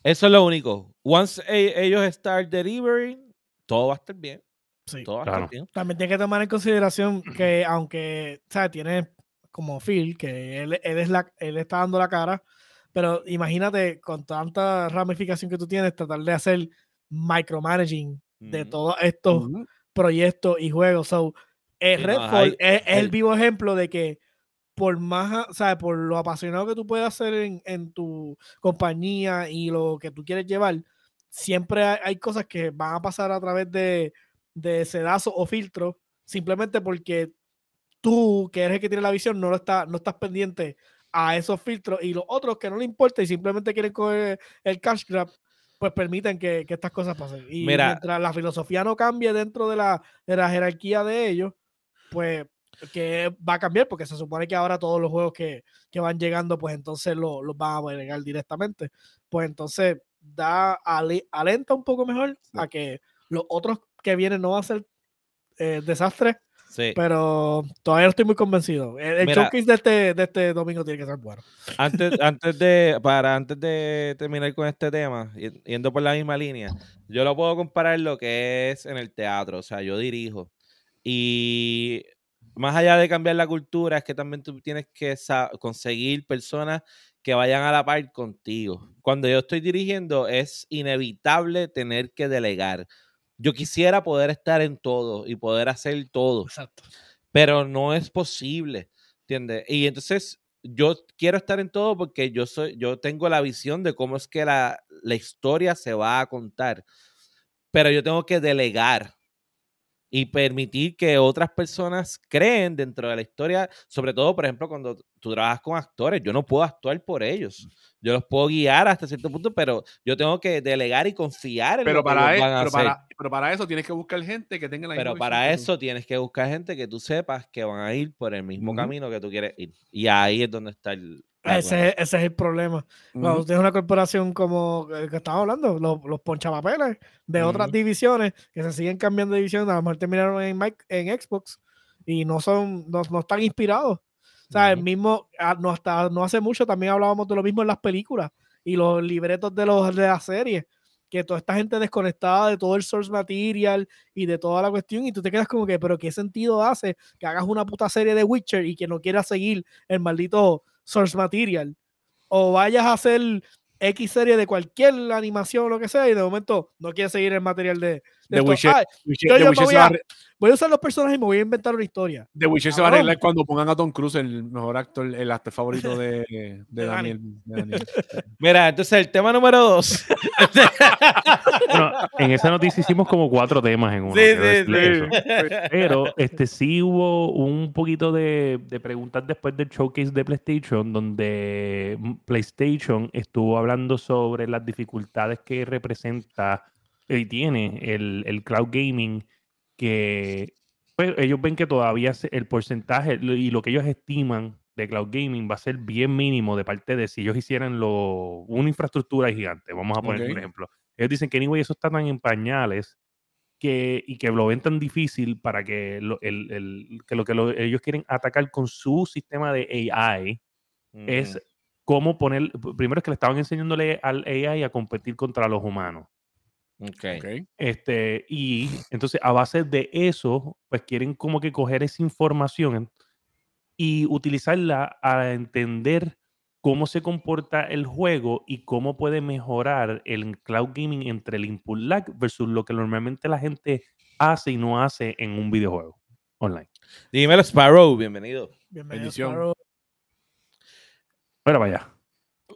Eso es lo único. Once e- ellos start delivering, todo va a estar bien. Sí. Todo Claro. También tiene que tomar en consideración que aunque, o sea, tiene como Phil, que él, él es la, él está dando la cara, pero imagínate con tanta ramificación que tú tienes, tratar de hacer micromanaging de Ujú. todos estos proyectos y juegos. So, Sí, no, Redfall es, es el vivo ejemplo de que por más, o sea, por lo apasionado que tú puedas ser en, en tu compañía y lo que tú quieres llevar, siempre hay, hay cosas que van a pasar a través de, de sedazos o filtros, simplemente porque tú, que eres el que tiene la visión, no, lo está, no estás pendiente a esos filtros y los otros que no le importa y simplemente quieren coger el cash grab, pues permiten que, que estas cosas pasen. Y Mira. mientras la filosofía no cambie dentro de la, de la jerarquía de ellos, pues que va a cambiar porque se supone que ahora todos los juegos que, que van llegando, pues entonces lo- los van a agregar directamente. Pues entonces da ale- alenta un poco mejor a que los otros que vienen no van a ser eh, desastres, Sí. pero todavía no estoy muy convencido. El, el Mira. showcase de este, de este domingo tiene que ser bueno. Antes, antes de, para antes de terminar con este tema, yendo por la misma línea, yo lo puedo comparar lo que es en el teatro, o sea, yo dirijo. Y más allá de cambiar la cultura, es que también tú tienes que conseguir personas que vayan a la par contigo. Cuando yo estoy dirigiendo, es inevitable tener que delegar. Yo quisiera poder estar en todo y poder hacer todo Exacto. pero no es posible, ¿entiendes? Y entonces yo quiero estar en todo porque yo soy, yo tengo la visión de cómo es que la, la historia se va a contar, pero yo tengo que delegar y permitir que otras personas creen dentro de la historia, sobre todo, por ejemplo, cuando tú trabajas con actores, yo no puedo actuar por ellos, yo los puedo guiar hasta cierto punto, pero yo tengo que delegar y confiar en Pero lo que para, e- van a pero, hacer. para, pero para eso tienes que buscar gente que tenga la Pero para tú. eso tienes que buscar gente que tú sepas que van a ir por el mismo camino que tú quieres ir. Y ahí es donde está el. Ese, es- ese es el problema. Cuando Ujú. tienes una corporación como el que estamos hablando, los, los ponchapapeles de otras divisiones que se siguen cambiando de división, a lo mejor terminaron en, en Xbox y no son, no, no están inspirados. O sea, el Ujú. mismo, ah, no, hasta no hace mucho también hablábamos de lo mismo en las películas y los libretos de, los, de la serie, que toda esta gente desconectada de todo el source material y de toda la cuestión, y tú te quedas como que, pero ¿qué sentido hace que hagas una puta serie de Witcher y que no quieras seguir el maldito source material? O vayas a hacer X serie de cualquier animación o lo que sea, y de momento no quieres seguir el material de, de. Witcher, Ah, yo- yo voy a- voy usar los personajes y me voy a inventar una historia. The Witcher se va a arreglar cuando pongan a Tom Cruise el mejor actor, el actor favorito de, de, De Dani. Daniel. de Daniel. Mira, entonces el tema número dos. Bueno, en esa noticia hicimos como cuatro temas en uno. Sí, sí, sí. Pero este sí hubo un poquito de, de preguntas después del showcase de PlayStation, donde mm, PlayStation estuvo hablando sobre las dificultades que representa y tiene el, el cloud gaming, que pues, ellos ven que todavía el porcentaje y lo que ellos estiman de cloud gaming va a ser bien mínimo de parte de si ellos hicieran lo, una infraestructura gigante. Vamos a poner Ok. un ejemplo. Ellos dicen que anyway, eso está tan en pañales que, y que lo ven tan difícil para que lo, el- el- que lo que lo- ellos quieren atacar con su sistema de AI es cómo poner, primero es que le estaban enseñándole al AI a competir contra los humanos. Ok. Ok. Este, y entonces a base de eso, pues quieren como que coger esa información y utilizarla a entender cómo se comporta el juego y cómo puede mejorar el cloud gaming entre el input lag versus lo que normalmente la gente hace y no hace en un videojuego online. Dímelo, Sparrow, bienvenido. Bienvenido, Bendición. Sparrow. Bueno, vaya.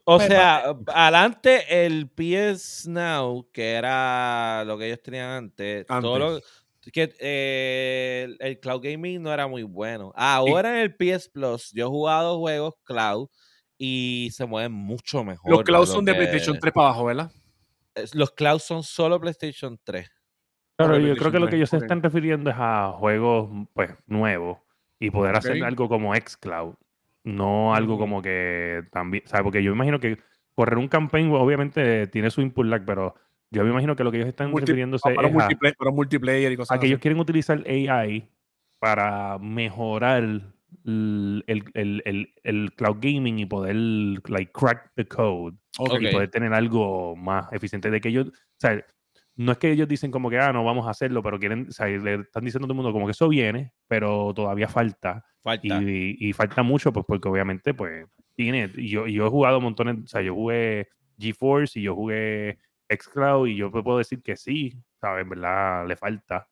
O Pues, sea, adelante el PS Now, que era lo que ellos tenían antes, todo lo- que eh, el, el cloud gaming no era muy bueno. Ahora en el PS Plus, yo he jugado juegos cloud y se mueven mucho mejor. Los clouds lo son de que- PlayStation 3 para abajo, ¿verdad? Los clouds son solo PlayStation 3. Claro, yo creo que lo que ellos se 3, ok. están refiriendo es a juegos pues nuevos y poder hacer algo como xCloud, no algo como que también, ¿sabes? Porque yo imagino que correr un campaign obviamente tiene su input lag, pero yo me imagino que lo que ellos están Multi- refiriéndose para, es a, multiplayer, para multiplayer y cosas a que así. ellos quieren utilizar AI para mejorar el, el, el- el- cloud gaming y poder like crack the code Ok. y poder tener algo más eficiente de que ellos, o sea, no es que ellos dicen como que, ah, no vamos a hacerlo, pero quieren, o sea, le están diciendo a todo el mundo como que eso viene, pero todavía falta. Falta. Y, y falta mucho, pues porque obviamente, pues, tiene, yo, yo he jugado montones, o sea, yo jugué GeForce y yo jugué xCloud y yo puedo decir que sí, ¿sabes? En verdad le falta.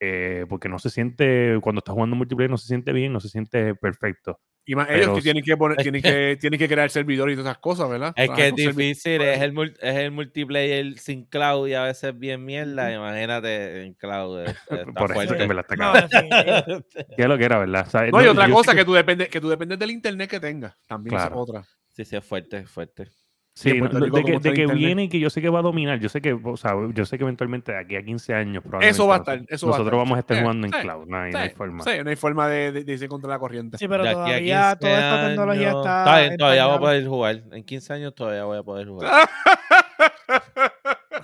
eh, porque no se siente, cuando estás jugando multiplayer, no se siente bien, no se siente perfecto. Y más ellos que tienen que poner, tienen que- que, tienen que crear servidores y todas esas cosas, ¿verdad? Es que es difícil, es el, es el multiplayer sin cloud y a veces bien mierda. Imagínate en cloud. Está Por eso fuerte. en verdad está definitivo. ¿Qué es lo que era, verdad? O sea, No, y otra cosa que tú dependes, que tú dependes del internet que tengas. También es otra. sí, sí, es fuerte, es fuerte. Sí, Puerto no, de que, de que viene y que yo sé que va a dominar. Yo sé que, o sea, yo sé que eventualmente de aquí a 15 años probablemente Eso va a nosotros- estar, eso va a nosotros estar. vamos a estar Sí, jugando en cloud. No hay, Sí, no hay forma. sí, no hay forma de, de, de irse contra la corriente. Sí, pero De aquí a todavía 15 toda esta tecnología años- está. Está bien, todavía voy a poder jugar. En 15 años todavía voy a poder jugar.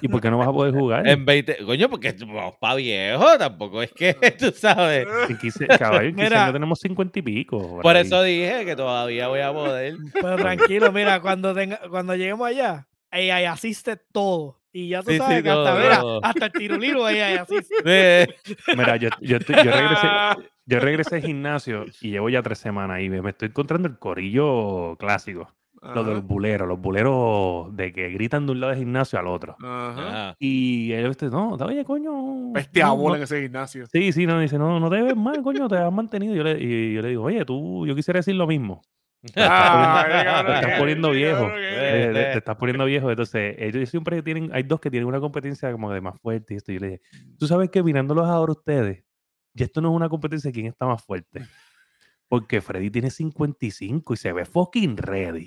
¿Y por qué no vas a poder jugar? En 20, coño, porque vamos pa' viejo, tampoco es que tú sabes. En 15, caballo, en 15 Mira. años tenemos 50 y pico. Por ahí. eso dije que todavía voy a poder. Pero tranquilo, mira, cuando tenga, cuando lleguemos allá, AI asiste todo. Y ya tú Sí, sabes sí, que hasta, mira, hasta el tiruliro AI asiste. Eh, Mira, yo, yo, yo regresé, yo regresé al gimnasio y llevo ya tres semanas y me, me estoy encontrando el corillo clásico. Lo de los Ajá, buleros, los buleros de que gritan de un lado del gimnasio al otro. ajá. ajá. Y él, este, no, oye, coño. Bestia no, bola no, en ese gimnasio. Sí, sí, no, dice, no, no te ves mal, coño, te has mantenido. Yo le, y yo le digo, oye, tú, yo quisiera decir lo mismo. Ah, Te qué cabrón estás poniendo viejo. te, te estás poniendo viejo. Entonces, ellos siempre tienen, hay dos que tienen una competencia como de más fuerte y esto. Y yo le dije, tú sabes que mirándolos ahora ustedes, y esto no es una competencia de quién está más fuerte. Porque Freddy tiene 55 y se ve fucking ready.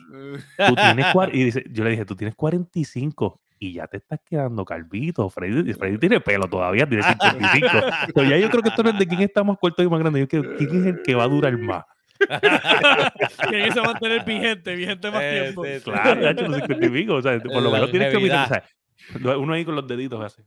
Tú tienes y dice, yo le dije, tú tienes 45 y ya te estás quedando calvito. Freddy, Freddy tiene pelo todavía, tiene 55. Pero ya yo creo que esto no es de quién está más corto y más grande. Yo creo que quién es el que va a durar más. Que se mantener vigente, vigente más Eh, tiempo. sí. Claro, ya los 50 y pico. O sea, por lo menos tienes que mirar. O sea, uno ahí con los deditos así.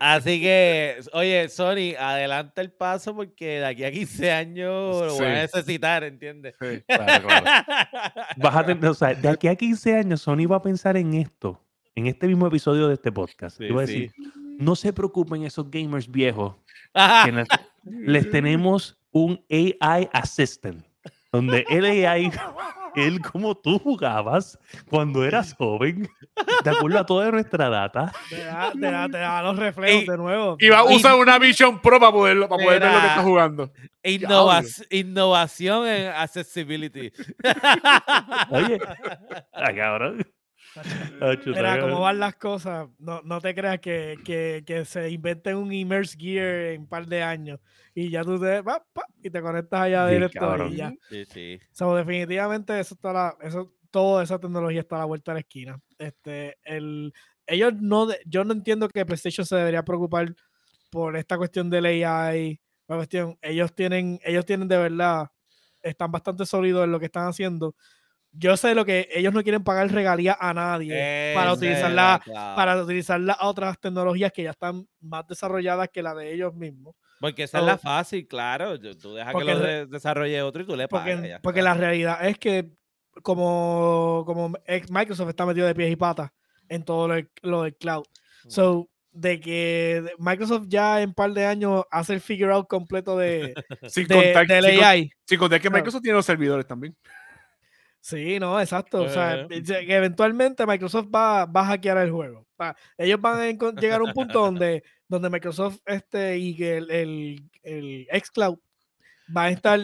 Así que, oye, Sony, adelanta el paso porque de aquí a 15 años lo voy a necesitar, ¿entiendes? Sí. Claro, claro. O sea, de aquí a 15 años, Sony va a pensar en esto, en este mismo episodio de este podcast. Sí, y va a sí. decir, no se preocupen esos gamers viejos, Ajá. que les, les tenemos un AI assistant, donde el AI, él como tú jugabas cuando eras joven, de acuerdo a toda nuestra data, Te da, te da- te da los reflejos Y- de nuevo. Y va a usar una Vision Pro para, poderlo, para poder ver lo que está jugando. Innova- innovación en accessibility. oye, cabrón. Mira, cómo van las cosas, no, no te creas que, que, que se inventen un Immerse Gear en un par de años y ya tú te pa, pa, y te conectas allá Sí, directo cabrón. y ya. Sí, sí. So, definitivamente eso está la, eso, toda esa tecnología está a la vuelta de la esquina. Este, el, ellos no, yo no entiendo que PlayStation se debería preocupar por esta cuestión del AI. La cuestión, ellos tienen, ellos tienen de verdad, están bastante sólidos en lo que están haciendo. Yo sé lo que ellos no quieren pagar regalía a nadie para Esa utilizar es la, la clave. para utilizar las otras tecnologías que ya están más desarrolladas que la de ellos mismos. Porque esa es la fácil, claro. Tú- dejas que lo desarrolle otro y tú le pagas. Porque, ya porque está. la realidad es que como, como ex- Microsoft está metido de pies y patas en todo lo, del- lo del cloud. So, de que Microsoft ya en un par de años hace el figure out completo de, Sin de- contar, del sin con- AI. sin contar que Claro. Microsoft tiene los servidores también. Sí, no, exacto. O sea, Eh. que eventualmente Microsoft va, va a hackear el juego. Ellos van a llegar a un punto donde, donde Microsoft este, y que el, el, el xCloud va a estar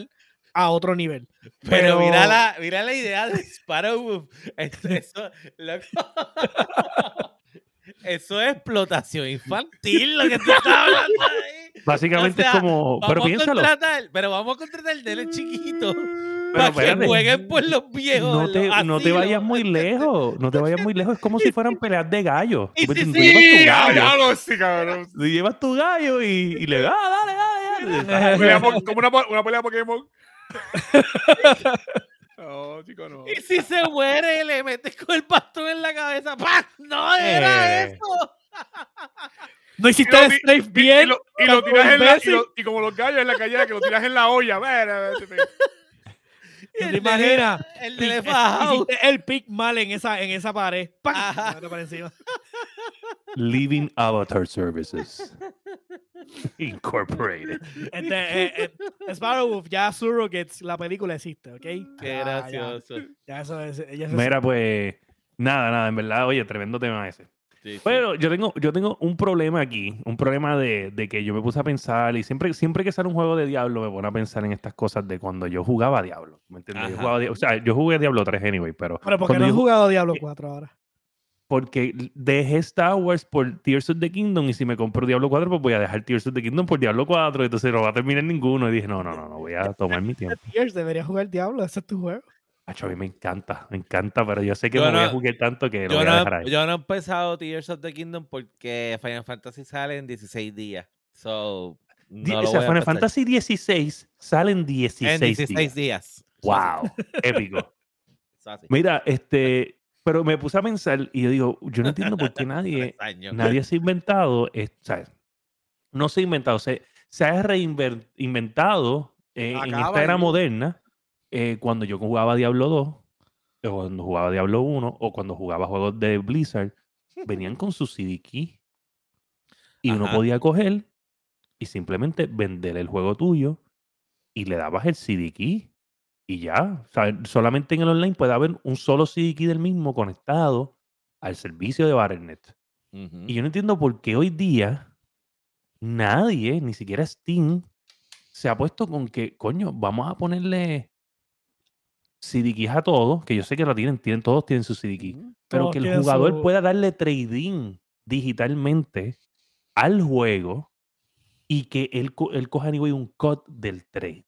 a otro nivel. Pero, mira, la, mira la idea de Sparrow. Eso, eso, loco. Eso es explotación infantil, lo que tú estás hablando ahí. Básicamente O sea, es como. Pero piénsalo. contratar, pero vamos a contratar el nene chiquito Pero para que espérate. jueguen por los viejos. No te, los no te vayas muy lejos. No te vayas muy lejos. Es como si fueran peleas de gallos. Y Tú, sí, tú sí, llevas tu gallo. ya lo sí, cabrón. Tú llevas tu gallo y, y le das, dale, dale, dale. Po- como una, una pelea Pokémon. No, chico, no. Y si se muere, le metes con el bastón en la cabeza. ¡Pah! ¡No era Eh. eso! No Y hiciste el strafe y- bien. Y lo, y lo como tiras en la, y, lo- y como los gallos en la calle, que lo tiras en la olla. Mira. ¿Te el imaginas? El de eh, el pick mal en esa, en esa pared. Living Avatar Services. Incorporated. Este, eh, eh, Sparrowwolf, ya Surrogates, la película existe, ¿ok? Qué gracioso. Ya, eso es. ya eso es- Mira, pues. Nada, nada, en verdad, oye, tremendo tema ese. Sí, sí. Pero yo tengo, yo tengo un problema aquí, un problema de, de que yo me puse a pensar y siempre, siempre que sale un juego de Diablo me pone a pensar en estas cosas de cuando yo jugaba a Diablo. ¿Me entiendes? Yo jugaba o sea, yo jugué a Diablo 3 anyway, pero Pero porque no he jugado Diablo 4 ahora. porque dejé Star Wars por Tears of the Kingdom y si me compro Diablo 4 pues voy a dejar Tears of the Kingdom por Diablo 4, entonces no va a terminar ninguno y dije, no, no, no, no, voy a tomar mi tiempo. Tears debería jugar Diablo, ese es tu juego. Acho, a mí me encanta, me encanta, pero yo sé que Yo me voy a no- jugar tanto que lo voy a no, dejar ahí. yo no he empezado Tears of the Kingdom porque Final Fantasy sale en 16 días. So, no o sea, Final. Fantasy 16 salen 16, en 16 días. días. Wow, épico. Mira, este, pero me puse a pensar y yo digo, yo no entiendo por qué nadie, nadie se ha inventado, es- o sea, no se ha inventado, se, se ha reinventado en Acaba esta era moderna eh, cuando yo jugaba Diablo 2, o cuando jugaba Diablo 1, o cuando jugaba juegos de Blizzard, venían con su CD key. Y uno podía coger y simplemente vender el juego tuyo y le dabas el CD key y ya. O sea, solamente en el online puede haber un solo CD key del mismo conectado al servicio de Battle.net. Ujú. Y yo no entiendo por qué hoy día nadie, ni siquiera Steam, se ha puesto con que, coño, vamos a ponerle CD keys a todos, que yo sé que lo tienen, tienen todos tienen su CD key, pero que el jugador su- pueda darle trading digitalmente al juego y que él, él coja anyway, un cut del trade.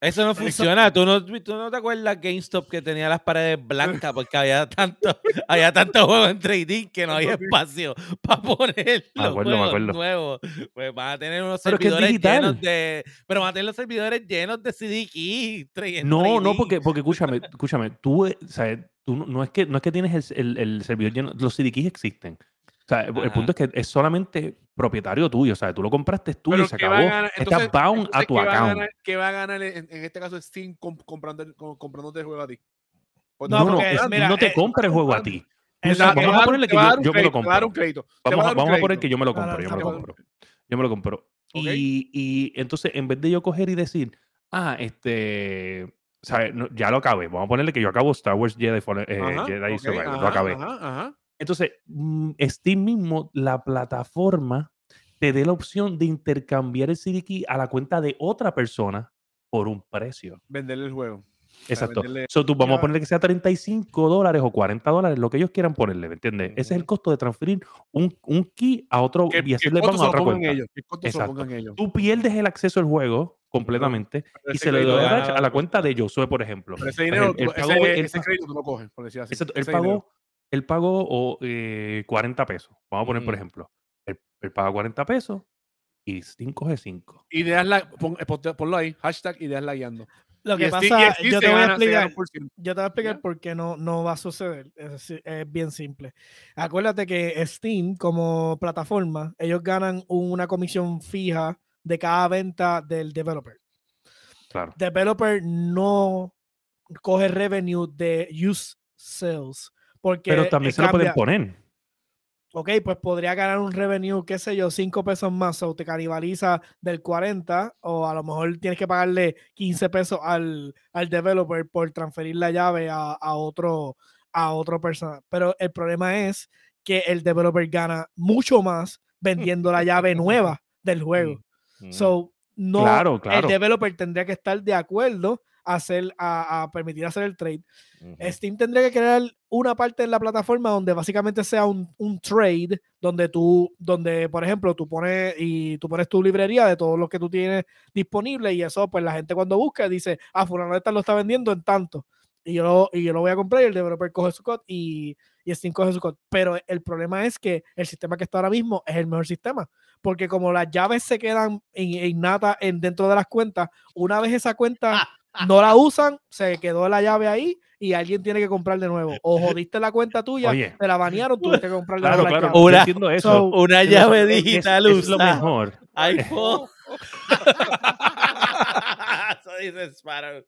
Eso no funciona. ¿Tú no, ¿Tú no te acuerdas GameStop que tenía las paredes blancas porque había tanto, había tanto juego en trading que no había espacio para poner Me los acuerdo, juegos nuevos? Pues van a tener unos Pero servidores llenos de. Pero van a tener los servidores llenos de CD key. No, no, porque, porque escúchame, escúchame, tú, eh, o sea, tú no, no es que, no es que tienes el, el- el servidor lleno, los CD keys existen. O sea, el- punto es que es solamente propietario tuyo, o sea, tú lo compraste, tuyo, Pero se ¿qué va a acabó. ganar? Estás Entonces- bound a entonces, tu ¿qué va a account. ganar- ¿Qué va a ganar en, en este caso Steam comp- comprando, el- com- comprándote el juego a ti? Pues No, No, no, porque, es- mira, no te eh, compra el juego a ti. vamos va a ponerle que a yo- me lo a compro. Vamos, a a- vamos a poner que yo me lo compro, yo me lo compro. Yo me lo compro. Ok. Y, y entonces, en vez de yo coger y decir, ah, este, ¿sabes? No, ya lo acabé. Vamos a ponerle que yo acabo Star Wars Jedi, Fallen- eh, Ajá, Jedi ok, Survivor, lo ajá, acabé. ajá, ajá. Entonces, mm, Steam mismo, la plataforma, te dé la opción de intercambiar el CD key a la cuenta de otra persona por un precio. Venderle el juego. Exacto. venderle- So, tú, vamos a ponerle que sea 35 dólares o 40 dólares, lo que ellos quieran ponerle, ¿me entiendes? Ese es el costo de transferir un, un key a otro y hacerle se a otra cuenta. ellos. Exacto. ellos. Tú pierdes el acceso al juego completamente y se da lo gana a la cuenta de Josué, por ejemplo. Pero ese dinero, ese, ese crédito tú lo coges, por decir así. Exacto, él pagó, él pagó o, eh, 40 pesos. Vamos a poner, por ejemplo, él, él paga 40 pesos y Steam coge 5. Ideas la, pon- eh, ponlo ahí, hashtag ideas la guiando. Lo que y pasa, yo te voy a explicar. Yo te voy a explicar ¿Ya? por qué no, no va a suceder. Es, bien simple. Acuérdate que Steam, como plataforma, ellos ganan una comisión fija de cada venta del developer. Claro. Developer no coge revenue de use sales. Porque Pero también se lo pueden poner. Ok, pues podría ganar un revenue, qué sé yo, 5 pesos más, o te canibaliza del 40, o a lo mejor tienes que pagarle 15 pesos al, al developer por transferir la llave a, a otro a otra persona. Pero el problema es que el developer gana mucho más vendiendo la llave nueva del juego. Mm. So, no, Claro, claro. el developer tendría que estar de acuerdo hacer, a, a permitir hacer el trade. Steam tendría que crear una parte en la plataforma donde básicamente sea un, un trade, donde tú, donde, por ejemplo, tú pones y tú pones tu librería de todo lo que tú tienes disponible y eso, pues la gente cuando busca dice, ah, fulano de tal lo está vendiendo en tanto. Y yo, lo, y yo lo voy a comprar y el developer coge su code y, y Steam coge su code. Pero el problema es que el sistema que está ahora mismo es el mejor sistema. Porque como las llaves se quedan in- innatas en, dentro de las cuentas, una vez esa cuenta no la usan, se quedó la llave ahí y alguien tiene que comprar de nuevo. O jodiste la cuenta tuya, Oye. te la banearon, tuviste que comprar de Claro, nuevo la claro. Una- entiendo eso. So, Una llave es- es- digital es, lo mejor. iPhone. Eso dice Sparrow.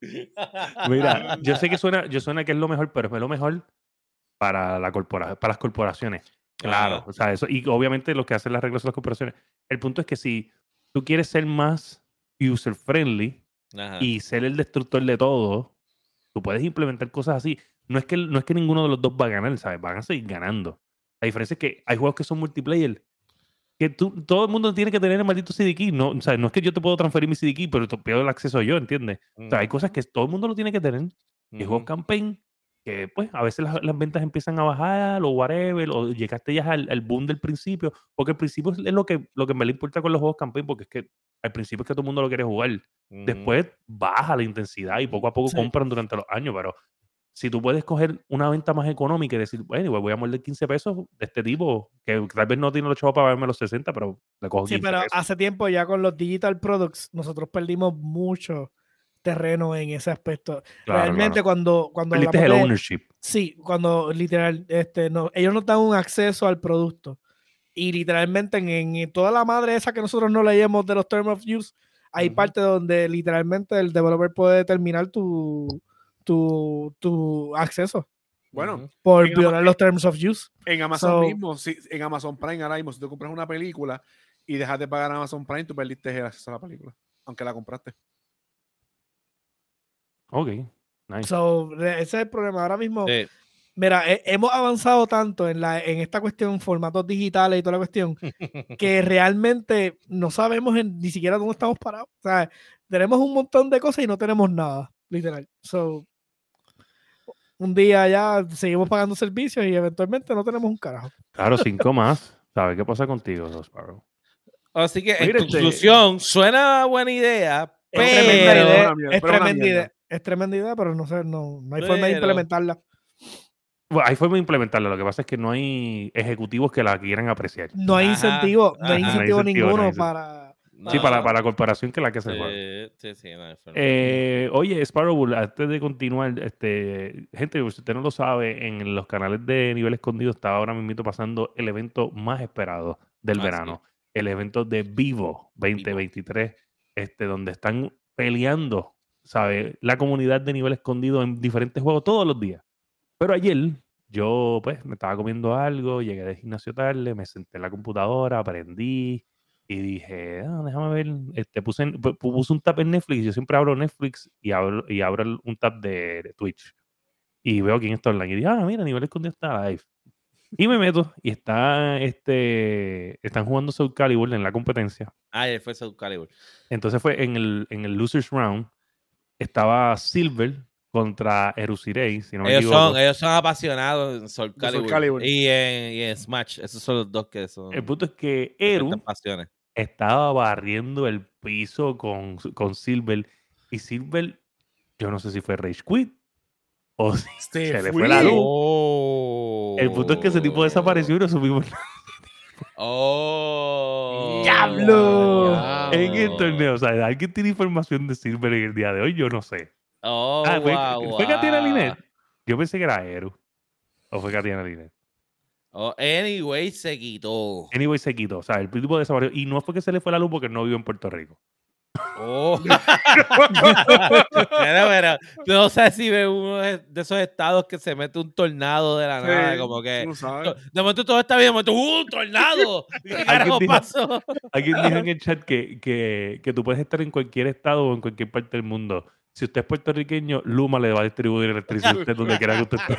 Mira, yo sé que suena, yo suena que es lo mejor, pero es lo mejor para la corpora, para las corporaciones. Claro, o sea, eso, y obviamente lo que hacen las reglas son las corporaciones. El punto es que si tú quieres ser más user friendly Ajá. y ser el destructor de todo, tú puedes implementar cosas así. No es que, no es que ninguno de los dos va a ganar, ¿sabes? Van a seguir ganando. La diferencia es que hay juegos que son multiplayer. Que tú, todo el mundo tiene que tener el maldito CD key. No, o sea, no es que yo te puedo transferir mi CD key, pero te pido el acceso yo, ¿entiendes? O sea, hay cosas que todo el mundo lo tiene que tener. Y juegos campaign que pues a veces las, las ventas empiezan a bajar o whatever, o llegaste ya al, al boom del principio, porque al principio es es lo que, lo que me le importa con los juegos campaign, porque es que al principio es que todo el mundo lo quiere jugar. Después baja la intensidad y poco a poco Sí. compran durante los años, pero si tú puedes coger una venta más económica y decir, bueno, igual voy a morder 15 pesos de este tipo, que tal vez no tiene los chavos para pagarme los 60, pero le cojo 15 Sí, pero pesos. hace tiempo ya con los digital products nosotros perdimos mucho terreno en ese aspecto. Claro, Realmente claro. cuando cuando Perdiste el ownership. Sí, cuando literal, este, no, ellos nos dan un acceso al producto. Y literalmente en, en toda la madre esa que nosotros no leíamos de los Terms of Use, hay Ujú. parte donde literalmente el developer puede determinar tu, tu, tu acceso Bueno, por violar los Terms of Use. en Amazon So- mismo, si, en Amazon Prime ahora mismo, si tú compras una película y dejas de pagar Amazon Prime, tú perdiste el acceso a la película, aunque la compraste. Ok, nice. So, ese es el problema. Ahora mismo, Sí. Mira, he- hemos avanzado tanto en, la, en esta cuestión, formatos digitales y toda la cuestión, que realmente no sabemos en- ni siquiera dónde estamos parados. O sea, tenemos un montón de cosas y no tenemos nada, literal. So, un día ya seguimos pagando servicios y eventualmente no tenemos un carajo. Claro, cinco más. ¿Sabes qué pasa contigo, Sparrow? Así que en este- conclusión, suena buena idea, Es pero... tremenda pero- idea, es pero tremenda idea, es tremenda idea, pero no sé, no, no hay forma de Pero- implementarla. Bueno, hay forma de implementarla. Lo que pasa es que no hay ejecutivos que la quieran apreciar. No hay Ajá, incentivo, no hay ajá. No hay incentivo incentivo, no hay ninguno incentivo. para. Sí, para, para la corporación que la que se juega. Sí, sí. Eh, oye, Sparrow, antes de continuar, este, gente, si usted no lo sabe, en los canales de nivel escondido está ahora mismo pasando el evento más esperado del Ah, verano, el evento de Vivo 2023, este, donde están peleando, ¿sabe? La comunidad de nivel escondido en diferentes juegos todos los días. Pero ayer yo, pues, me estaba comiendo algo, llegué del gimnasio tarde, me senté en la computadora, aprendí y dije, "Ah, déjame ver, este, puse, puse un tab en Netflix, yo siempre abro Netflix y abro, y abro un tab de, de Twitch y veo quién está online y dije, ah, mira, nivel escondido está live. Y me meto y está, este, están jugando Soul Calibur en la competencia. Ah, fue Soul Calibur. Entonces fue en el, en el Losers Round, estaba Silver contra Erusirei, si no Ellos son, ellos son apasionados en Soul Soul Calibur. Y, en, y en Smash. Esos son los dos que son El punto es que Eru estaba barriendo el piso con, con Silver y Silver, yo no sé si fue Rage Quit o si Se, se le fue. la luz. Oh. El punto es que ese tipo desapareció y no supimos nada Oh. ¡Diablo! en el torneo. O sea, ¿alguien tiene información de Silver en el día de hoy? Yo no sé. Oh, ah, fue, wow, ¿fue Katina wow. Linet. Yo pensé que era Eru. O fue Katina Linet. Oh, anyway, se quitó. Anyway, se quitó. O sea, el tipo desapareció. Y no fue que se le fue la luz porque no vive en Puerto Rico. Oh. pero, pero, no sé si ve uno de esos estados que se mete un tornado de la nada, Sí, como que de momento todo está bien, de momento ¡uh, un tornado! ¿Qué carajo dijo- pasó? Alguien dijo en el chat que, que, que tú puedes estar en cualquier estado o en cualquier parte del mundo. Si usted es puertorriqueño, Luma le va a distribuir electricidad a usted donde quiera que usted esté.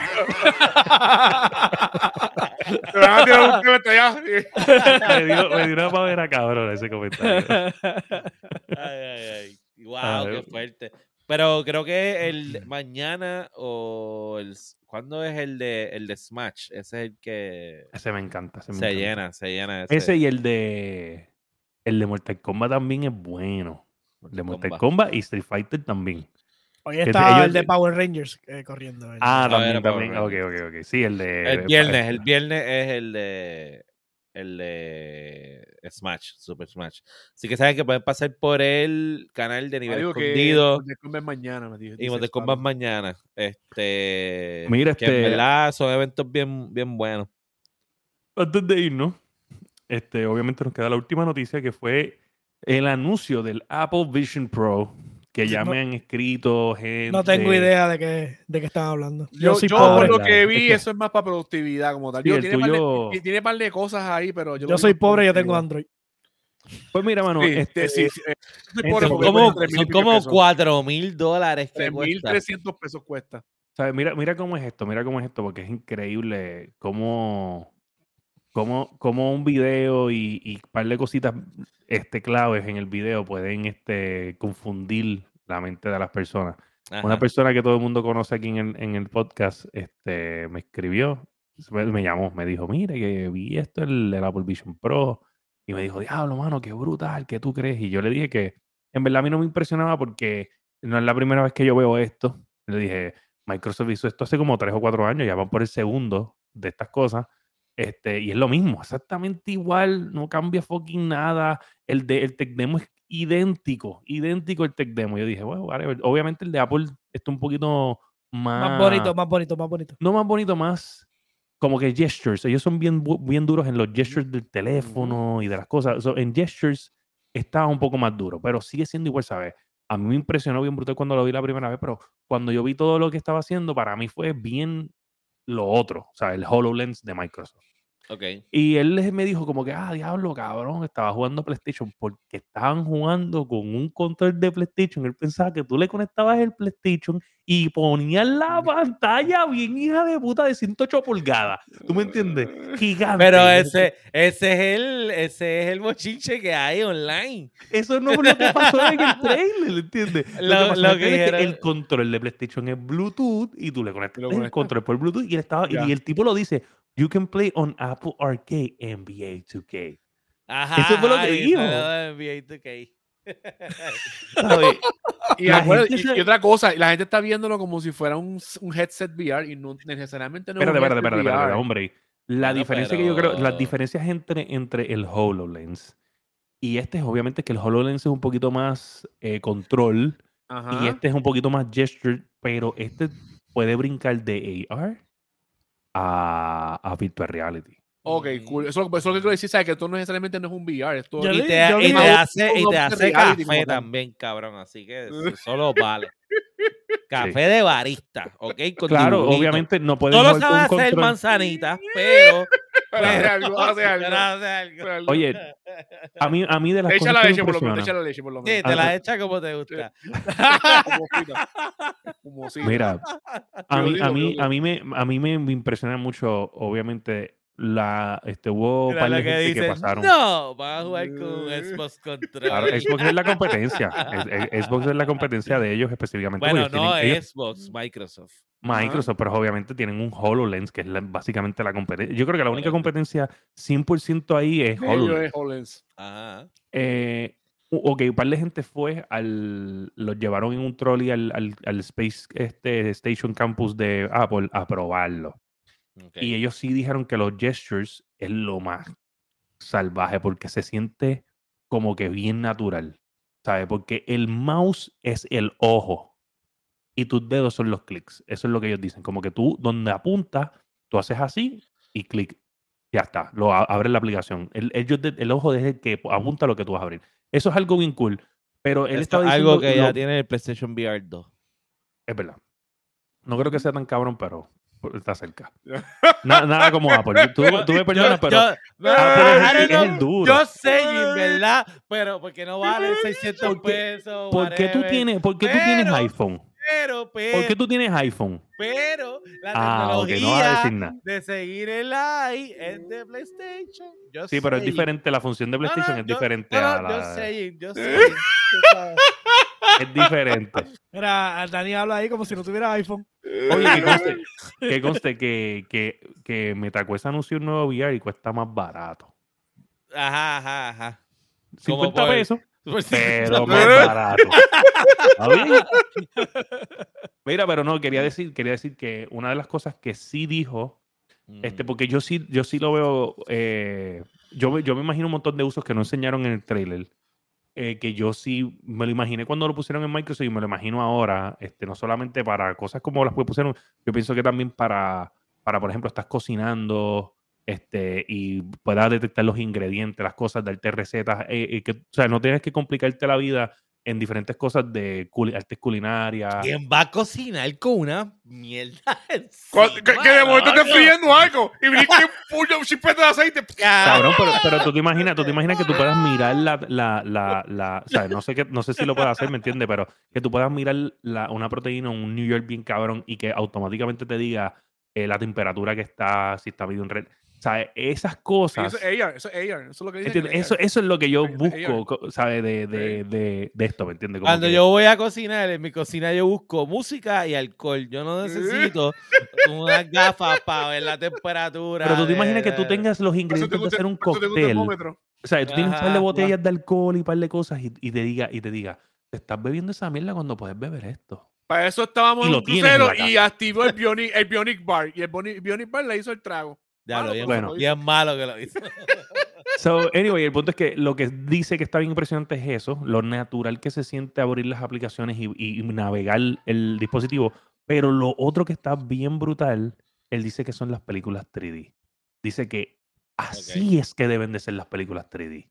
Te van a tirar un allá. me, dio, me dio una pavera cabrón ese comentario. Ay, ay, ay. Wow, qué fuerte. Pero creo que el mañana o el ¿cuándo es el de el de Smash? Ese es el que Ese me encanta. Ese, me se encanta. llena, se llena ese. Ese y el de. El de Mortal Kombat también es bueno. De Mortal Kombat. Kombat y Street Fighter también. Hoy Que está ellos- el de Power Rangers eh, corriendo. el- Ah, también, también. Ok, ok, ok. Sí, el de. El viernes, el viernes es el de el de Smash, Super Smash. Así que saben que pueden pasar por el canal de nivel que escondido mañana, me dijo- y Mortal Kombat mañana. Este, Mira, que en este- verdad son eventos bien, bien buenos. Antes de irnos, este, obviamente nos queda la última noticia que fue el anuncio del Apple Vision Pro. Que ya No- me han escrito gente. No tengo idea de qué, de qué están hablando. Yo, Yo, soy yo pobre. por lo que es vi, que- eso es más para productividad como tal. Sí, el tiene, par de, tuyo- tiene par de cosas ahí, pero yo, Yo soy pobre, yo tengo. Android. Pues mira, mano, Sí, este, sí, sí, eh, soy este, pobre son Como, cuesta 3.000 son y como pesos. 4 mil dólares que cuesta. 3.300 pesos cuesta. Mira, mira cómo es esto, mira cómo es esto, porque es increíble cómo, cómo, cómo un video y, y un par de cositas este, claves en el video pueden este, confundir la mente de las personas. Una Ajá. persona que todo el mundo conoce aquí en el, en el podcast este, me escribió, me, me llamó, me dijo, mire que vi esto, el, el Apple Vision Pro, y me dijo, diablo, mano, qué brutal, ¿qué tú crees? Y yo le dije que en verdad a mí no me impresionaba porque no es la primera vez que yo veo esto. Le dije, Microsoft hizo esto hace como tres o cuatro años, ya van por el segundo de estas cosas. Este, y es lo mismo, exactamente igual, no cambia fucking nada. El, de, el tech demo es idéntico, idéntico el tech demo. Yo dije, bueno, obviamente el de Apple está un poquito más, Más bonito, más bonito, más bonito. no más bonito, más como que gestures. Ellos son bien, bien duros en los gestures del teléfono y de las cosas. So, en gestures está un poco más duro, pero sigue siendo igual, ¿sabes? A mí me impresionó bien brutal cuando lo vi la primera vez, pero cuando yo vi todo lo que estaba haciendo, para mí fue bien lo otro, o sea, el HoloLens de Microsoft. Ok. Y él me dijo como que, ah, diablo, cabrón, estaba jugando PlayStation porque estaban jugando con un control de PlayStation. Él pensaba que tú le conectabas el PlayStation y ponías la pantalla bien hija de puta de 108 pulgadas. ¿Tú me entiendes? Gigante. Pero ese, ese es el, ese es el bochinche que hay online. Eso no fue lo que pasó en el trailer, ¿entiendes? Lo, Lo- que lo en el que trailer es que dijeron- el control de PlayStation es Bluetooth y tú le conectas el control por Bluetooth y él estaba y el tipo lo dice, you can play on Apple Arcade NBA 2K. Ajá. Eso fue lo que de NBA 2K. ¿sabes? Y, se- otra cosa, la gente está viéndolo como si fuera un, un headset VR y no necesariamente no es Espérate, un espérate, espérate, hombre. La Bueno, diferencia que yo creo, las diferencias entre, entre el HoloLens y este es obviamente que el HoloLens es un poquito más eh, control Ajá. y este es un poquito más gesture, pero este puede brincar de AR a, a Virtual Reality. Ok, cool. Eso, eso es lo que quiero decir, ¿sabes? Que esto no necesariamente no es un VR. Esto Y le- te, y te hace, y te hace reality café también, cabrón. Así que solo vale. Café de barista, ¿ok? Con Claro, dibujito. obviamente no puedes No lo jugar con sabe hacer control. manzanita, pero. Pero hace algo, hace algo. pero hace algo. Oye, a mí, a mí de las echa cosas la que me leche por lo menos, echa la leche por lo Sí, menos. te Ah, la echa como te gusta. Mira, a Yo mí, digo, a yo mí, digo. a mí me, a mí me impresiona mucho, obviamente, la, este, hubo par de que gente que dice, pasaron. No, vas a jugar con Xbox Control. Claro, Xbox es la competencia. Es- Xbox es la competencia de ellos específicamente. Bueno, no tienen- ellos- Xbox, Microsoft. Microsoft, pero obviamente tienen un HoloLens, que es la- básicamente la competencia. Yo creo que la única competencia 100% ahí es HoloLens. es HoloLens. Ajá. Eh, ok, un par de gente fue al. Los llevaron en un trolley al, al- al Space este, Station Campus de Apple a probarlo. Y ellos sí dijeron que los gestures es lo más salvaje porque se siente como que bien natural. ¿Sabes? Porque el mouse es el ojo y tus dedos son los clics. Eso es lo que ellos dicen. Como que tú, donde apuntas, tú haces así y clic. Ya está. Lo abres la aplicación. El, el ojo es el que apunta lo que tú vas a abrir. Eso es algo bien cool. Pero él Esto estaba algo que ya tiene el PlayStation VR 2. Es verdad. No creo que sea tan cabrón, pero está cerca. Na- nada como Apple. Tú, tú me perdonas, pero yo, no, Apple es el duro. Yo sé, Jim, ¿verdad? Pero porque no vale 600 ¿Por qué- pesos. ¿por qué tú tienes, por qué tú tienes iPhone? Pero, pero, ¿Por qué tú tienes iPhone? pero la Ah, tecnología no de seguir el live es de PlayStation. Yo Sí, pero es diferente, la función de No, no, PlayStation es yo- diferente no, no, a la... Yo sé, Jim, yo sé. Es diferente. Mira, Dani habla ahí como si no tuviera iPhone. Oye, que conste, que, conste que, que, que MetaQuest anunció un nuevo VR y cuesta más barato. Ajá, ajá, ajá. Como 50 por- pesos, Por pero más barato. Mira, pero no, quería decir, quería decir que una de las cosas que sí dijo Este, Mm. porque yo sí, yo sí lo veo. eh, yo, yo me imagino un montón de usos que no enseñaron en el trailer. Eh, que yo sí me lo imaginé cuando lo pusieron en Microsoft y me lo imagino ahora. Este, no solamente para cosas como las que pusieron, yo pienso que también para, para por ejemplo, estás cocinando este, y puedas detectar los ingredientes, las cosas, darte recetas. eh, eh, que, o sea, no tienes que complicarte la vida en diferentes cosas de culi- artes culinarias. ¿Quién va a cocinar con una mierda? Que, que de momento estés loco? friendo algo y brinque un puño, un chispete de aceite. Cabrón, pero, pero tú te imaginas, tú te imaginas que tú puedas mirar la, la, la, la- o sea, no sé qué, no sé si lo puedes hacer, ¿me entiendes? Pero que tú puedas mirar la- una proteína, un New York bien cabrón, y que automáticamente te diga eh, la temperatura que está, si está medio en red. Sea, esas cosas. eso es AR, eso es AR, eso es lo que dicen. ¿entiendes? que es Eso, es lo que yo busco, co- ¿sabes? De, de, de, de esto, ¿me entiendes? Como Cuando que- yo voy a cocinar, en mi cocina yo busco música y alcohol. Yo no necesito unas gafas para ver la temperatura. Pero tú te de- imaginas que tú tengas los ingredientes de gusta- hacer un cóctel. O sea, tú tienes un par de botellas de alcohol y un par de cosas y, y te diga, y te diga, te estás bebiendo esa mierda cuando puedes beber esto. Para eso estábamos Y en lo un en crucero y activó el Bionic, el Bionic Bar. Y el Bionic Bar le hizo el trago. Ya lo Malo, bien, Bueno. bien malo que lo hizo. So, anyway, el punto es que lo que dice que está bien impresionante es eso, lo natural que se siente abrir las aplicaciones y, y navegar el dispositivo. Pero lo otro que está bien brutal, él dice que son las películas 3D. Dice que así es que deben de ser las películas 3D.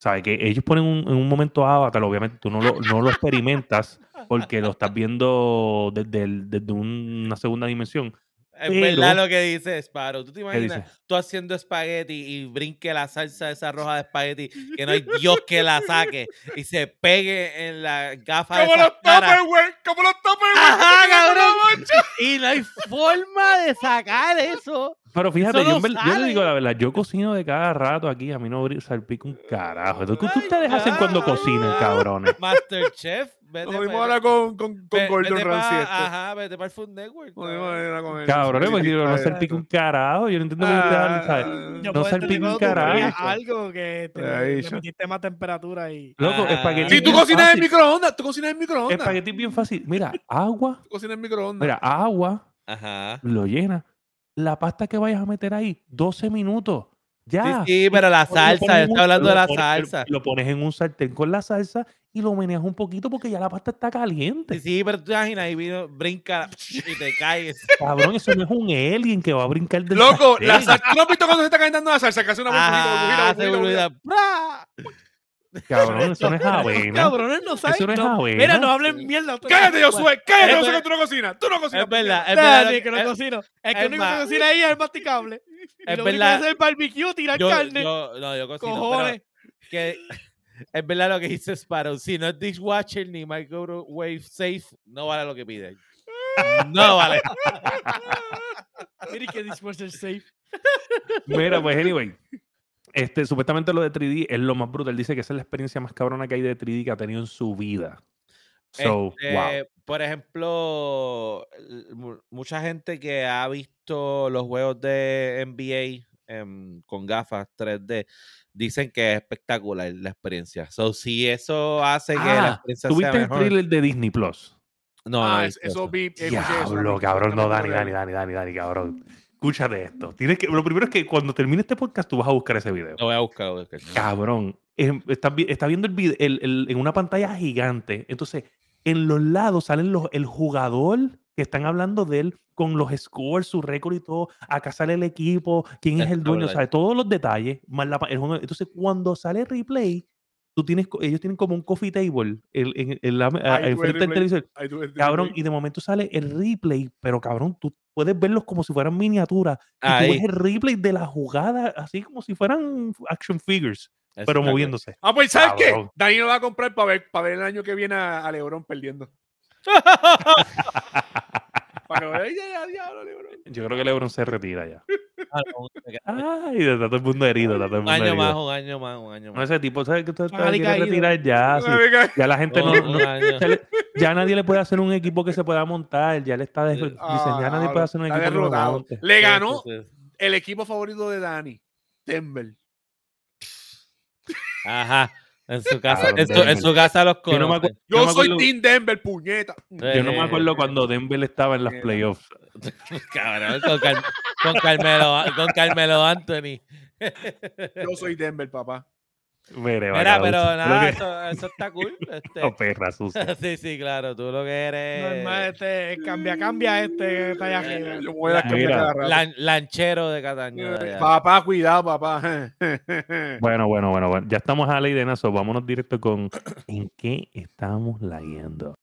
¿Sabes? Que ellos ponen un, en un momento Avatar, obviamente tú no lo, no lo experimentas porque lo estás viendo desde, el- desde un- una segunda dimensión. Es verdad lo que dice Sparrow. ¿Tú te ¿Qué imaginas tú haciendo espagueti y brinque la salsa esa roja de espagueti que no hay Dios que la saque y se pegue en la gafa de Como esas los caras? Tupperware, como los Tupperware. Ajá, que tienen cabrón. Y no hay forma de sacar eso. Pero fíjate, yo, le digo la verdad, yo cocino de cada rato aquí, a mí no salpica un carajo. ¿Qué qué ustedes hacen cuando cocinan, cabrones? Masterchef, vete Nos dimos ahora con, con, con Gordon vete pa- Ramsay. este. Ajá, vete para el Food Network. Nos cabrón. ahora con el- Cabrones, porque no Ah, salpica un carajo. Yo no entiendo por qué ah, Yo No puedo entender salpica un carajo. algo que te, Ahí, le ya. metiste más temperatura y... Loco, Ah. espagueti. Si tú cocinas en microondas, tú cocinas en microondas. Espagueti es bien fácil. Mira, agua. Tú cocinas en microondas. Mira, agua, Ajá. lo llena. La pasta que vayas a meter ahí, 12 minutos. Ya. Sí, sí, pero la salsa, yo hablando de lo la pones- salsa. Lo pones en un sartén con la salsa y lo meneas un poquito porque ya la pasta está caliente. Sí, sí, pero tú te imaginas, ahí vino, brinca y te caes. Cabrón, eso no es un alien que va a brincar del Loco, sartén. la salsa. ¿Tú no has visto cuando se está calentando la salsa? Que hace una. Cabrón, eso no es avena. Cabrones, no saben. Eso no es avena. Mira, no hablen mierda. Cállate, Josué. Cállate, Josué, que tú no cocinas. Tú no cocinas. Es verdad, es verdad. que no es- cocino. Es que lo único que cocina ahí es el masticable. Es lo único verdad. que hace es el barbecue, tirar carne. no, yo cocino, cojones. que es verdad lo que dice Sparrow. Si no es dishwasher ni microwave safe, no vale lo que pide. No vale. Mira que dishwasher safe. Mira, pues anyway. Este, supuestamente lo de 3D es lo más brutal. Dice que esa es la experiencia más cabrona que hay de 3D que ha tenido en su vida. So, Este, wow. Por ejemplo, mucha gente que ha visto los juegos de NBA em, con gafas 3D dicen que es espectacular la experiencia. So, si eso hace que la Ah, experiencia sea ¿Tuviste el mejor. trailer de Disney Plus? No, no, Ah, he es- eso vi. eso Diablo, cabrón. No, Dani, Dani, Dani, Dani, Dani, cabrón. Escúchate esto. Tienes que, lo primero es que cuando termine este podcast tú vas a buscar ese video. Lo voy a buscar. lo voy a buscar. Cabrón. está viendo el video el- el- en una pantalla gigante. Entonces, en los lados salen los, el jugador que están hablando de él con los scores, su récord y todo. Acá sale el equipo, quién es el dueño. ¿sabes? Todos los detalles. Más la, pa- el juego- entonces, cuando sale replay, tú tienes, ellos tienen como un coffee table en, en- en la, enfrente del televisor. El Cabrón, y de momento sale el replay, pero cabrón, tú puedes verlos como si fueran miniaturas. Y tú ves el replay de la jugada, así como si fueran action figures, Eso pero moviéndose. Ah, pues ¿sabes qué? Cabrón. Dani lo va a comprar para ver, para ver el año que viene a, a Lebron perdiendo. Para que vea, "Ay, ya, ya, diablo, Lebron. Yo creo que LeBron se retira ya. Ah, no, Ay, está todo el mundo herido, está todo el Un año más, un año más, un año No, más. ese tipo, ¿sabes que usted Está quiere retirar ya? sí. Ya la gente no, no- año. ya, le- ya nadie le puede hacer un equipo que se pueda montar, ya le está de- diseñado, Ah, nadie puede hacer un equipo que derrotado. monte. Le ganó el equipo favorito de Dani, Denver. Ajá. En su casa, en su, Denver. en su casa los Yo no me conocen. acu- yo Yo me soy acuerdo- Team Denver, puñeta. Yo no me Eh, acuerdo cuando Denver estaba en las Mira. playoffs. Cabrón, con, Car- con Carmelo, con Carmelo Anthony. Yo soy Denver, papá. Mire, Mira, pero nada, que- eso, eso está cool. Este, Oh, perra sucia. sí, sí, claro, tú lo que No, eres es más, este, cambia, cambia este que está allá arriba. Yo me voy a dar La- cambio Mira. cada rato. lan- lanchero de Cataño. Papá, cuidado, papá. Bueno, bueno, bueno, bueno. Ya estamos a la ley de Nazo. Vámonos directo con ¿En qué estamos leyendo?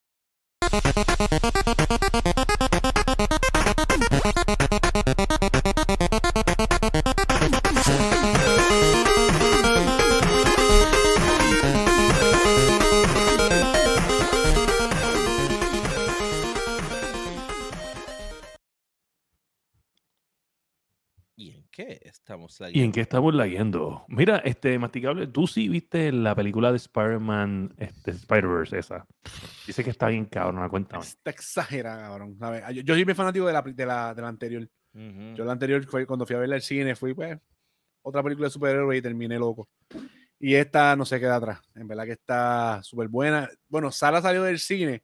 Qué estamos ¿Y en qué estamos leyendo? Mira, este masticable, tú sí viste la película de Spider-Man, este, Spider-Verse, esa. Dice que está bien cabrón, cuéntame. Está exagerado, cabrón. Yo, yo soy bien fanático de la, de la, de la anterior. Yo la anterior fue cuando fui a verla al cine, fui pues otra película de superhéroes y terminé loco. Y esta no se queda atrás. En verdad que está súper buena. Bueno, Sara salió del cine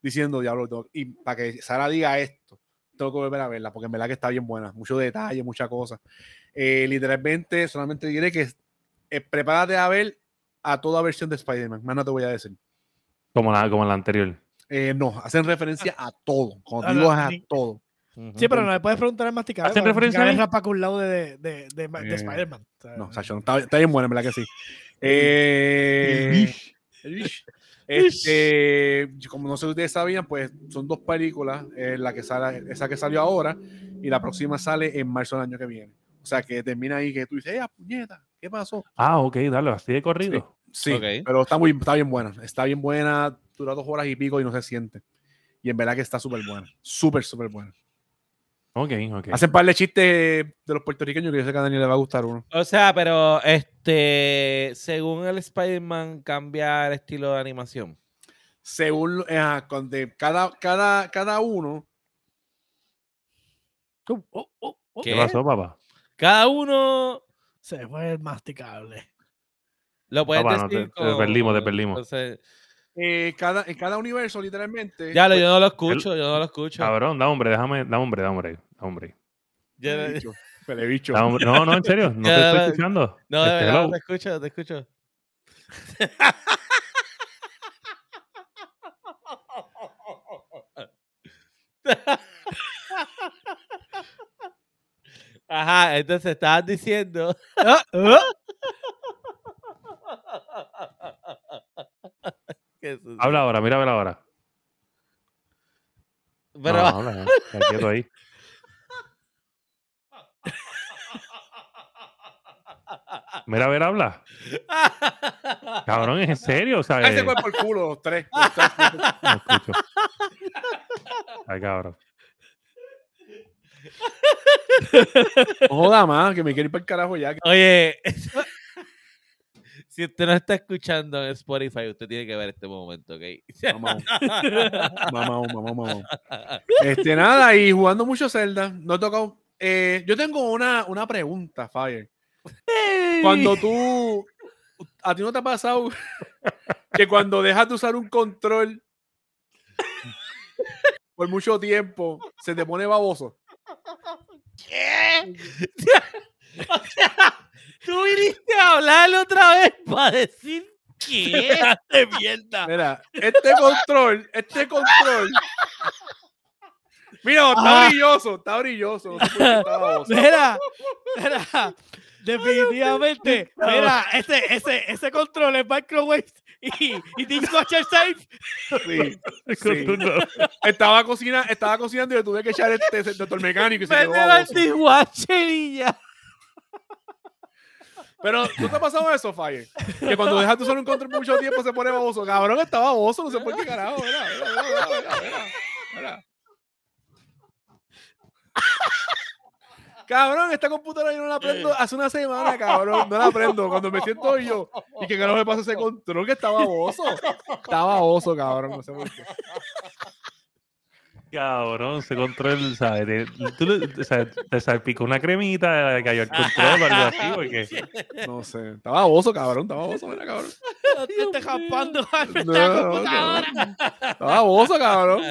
diciendo, diablo, tengo-". y para que Sara diga esto, tengo que volver a verla, porque en verdad que está bien buena. Mucho detalle, muchas cosas. Eh, literalmente, solamente diré que eh, prepárate a ver a toda versión de Spider-Man. Más no te voy a decir. Como la, como la anterior. Eh, no, hacen referencia a todo. Cuando Ah, digo a sí. todo. Sí, pero no le puedes preguntar al masticable. ¿Hacen referencia a mí? rapa con un lado de, de, de, de Eh, Spider-Man. o sea, No, Sacho, está, está bien buena, en verdad que sí. Eh, este, como no sé si ustedes sabían, pues son dos películas, eh, la que sale, esa que salió ahora y la próxima sale en marzo del año que viene. O sea, que termina ahí que tú dices, ¡eh, puñeta! ¿Qué pasó? Ah, ok, dale, así de corrido. Sí, pero está, muy, está bien buena. Está bien buena, dura dos horas y pico y no se siente. Y en verdad que está súper buena. Súper, súper buena. Ok, ok. Hacen par de chistes de los puertorriqueños que yo sé que a Daniel le va a gustar uno. O sea, pero este, según el Spider-Man cambia el estilo de animación. Según eh, ajá, con de cada, cada, cada uno, oh, oh, oh, ¿Qué ¿Qué? pasó, papá? Cada uno Se fue el masticable. lo puedes Papá, no, decir te- te perdimos, te perdimos. entonces, eh, cada, en cada universo, literalmente. ya lo, pues, yo no lo escucho, yo no lo escucho. Cabrón, da hombre, déjame, da hombre, da hombre, da hombre. Yo- Pelebicho, pelebicho. Da hombre. No, no, en serio, no Ya, te ya, estoy ya. escuchando. no, de Este, verdad, hello. no te escucho, te escucho. Ajá, entonces estabas diciendo. Que eso- Habla ahora, mira, habla ahora. Pero, No, habla, quieto ahí. Mira, a ver, habla. Cabrón, ¿es en serio? O sea, ese eh, fue por culo, los tres. los tres. no escucho. Ay, cabrón. Joda más, que me quiere ir para el carajo ya. Oye, si usted no está escuchando en Spotify, usted tiene que ver este momento, ¿ok? Mamón, mamón, mamón, mamón. Este, nada, y jugando mucho Zelda, no he tocado. eh, yo tengo una, una pregunta, Fire. Cuando tú. ¿A ti no te ha pasado que cuando dejas de usar un control por mucho tiempo se te pone baboso? ¿Qué? tú viniste a hablar otra vez para decir qué? de mierda. Mira, este control, este control. Mira, está Ah. brilloso, está brilloso. no sé. Mira, mira, Definitivamente. Mira, ese, ese, ese control es microwave y, y dishwasher safe. Sí, sí. Estaba, cocina, estaba cocinando y le tuve que echar este, ese doctor mecánico y se quedó y ya. Pero, ¿no te ha pasado eso, Faye? Que cuando dejas de usar un control por mucho tiempo se pone baboso. Cabrón, está baboso, no sé por qué carajo. Mira, mira, mira. Cabrón, esta computadora yo no la prendo hace una semana, cabrón. No la prendo. Cuando me siento yo. ¿Y qué carajo me pasa ese control que está baboso? Está baboso, cabrón. No sé por qué. Cabrón, se control, ¿sabes? Te, tú le- o sea, te salpicó una cremita, cayó el control o algo así, porque No sé. Está baboso, cabrón. Está baboso, mira, cabrón. No te estés jampando No, la no, computadora. Está baboso, cabrón.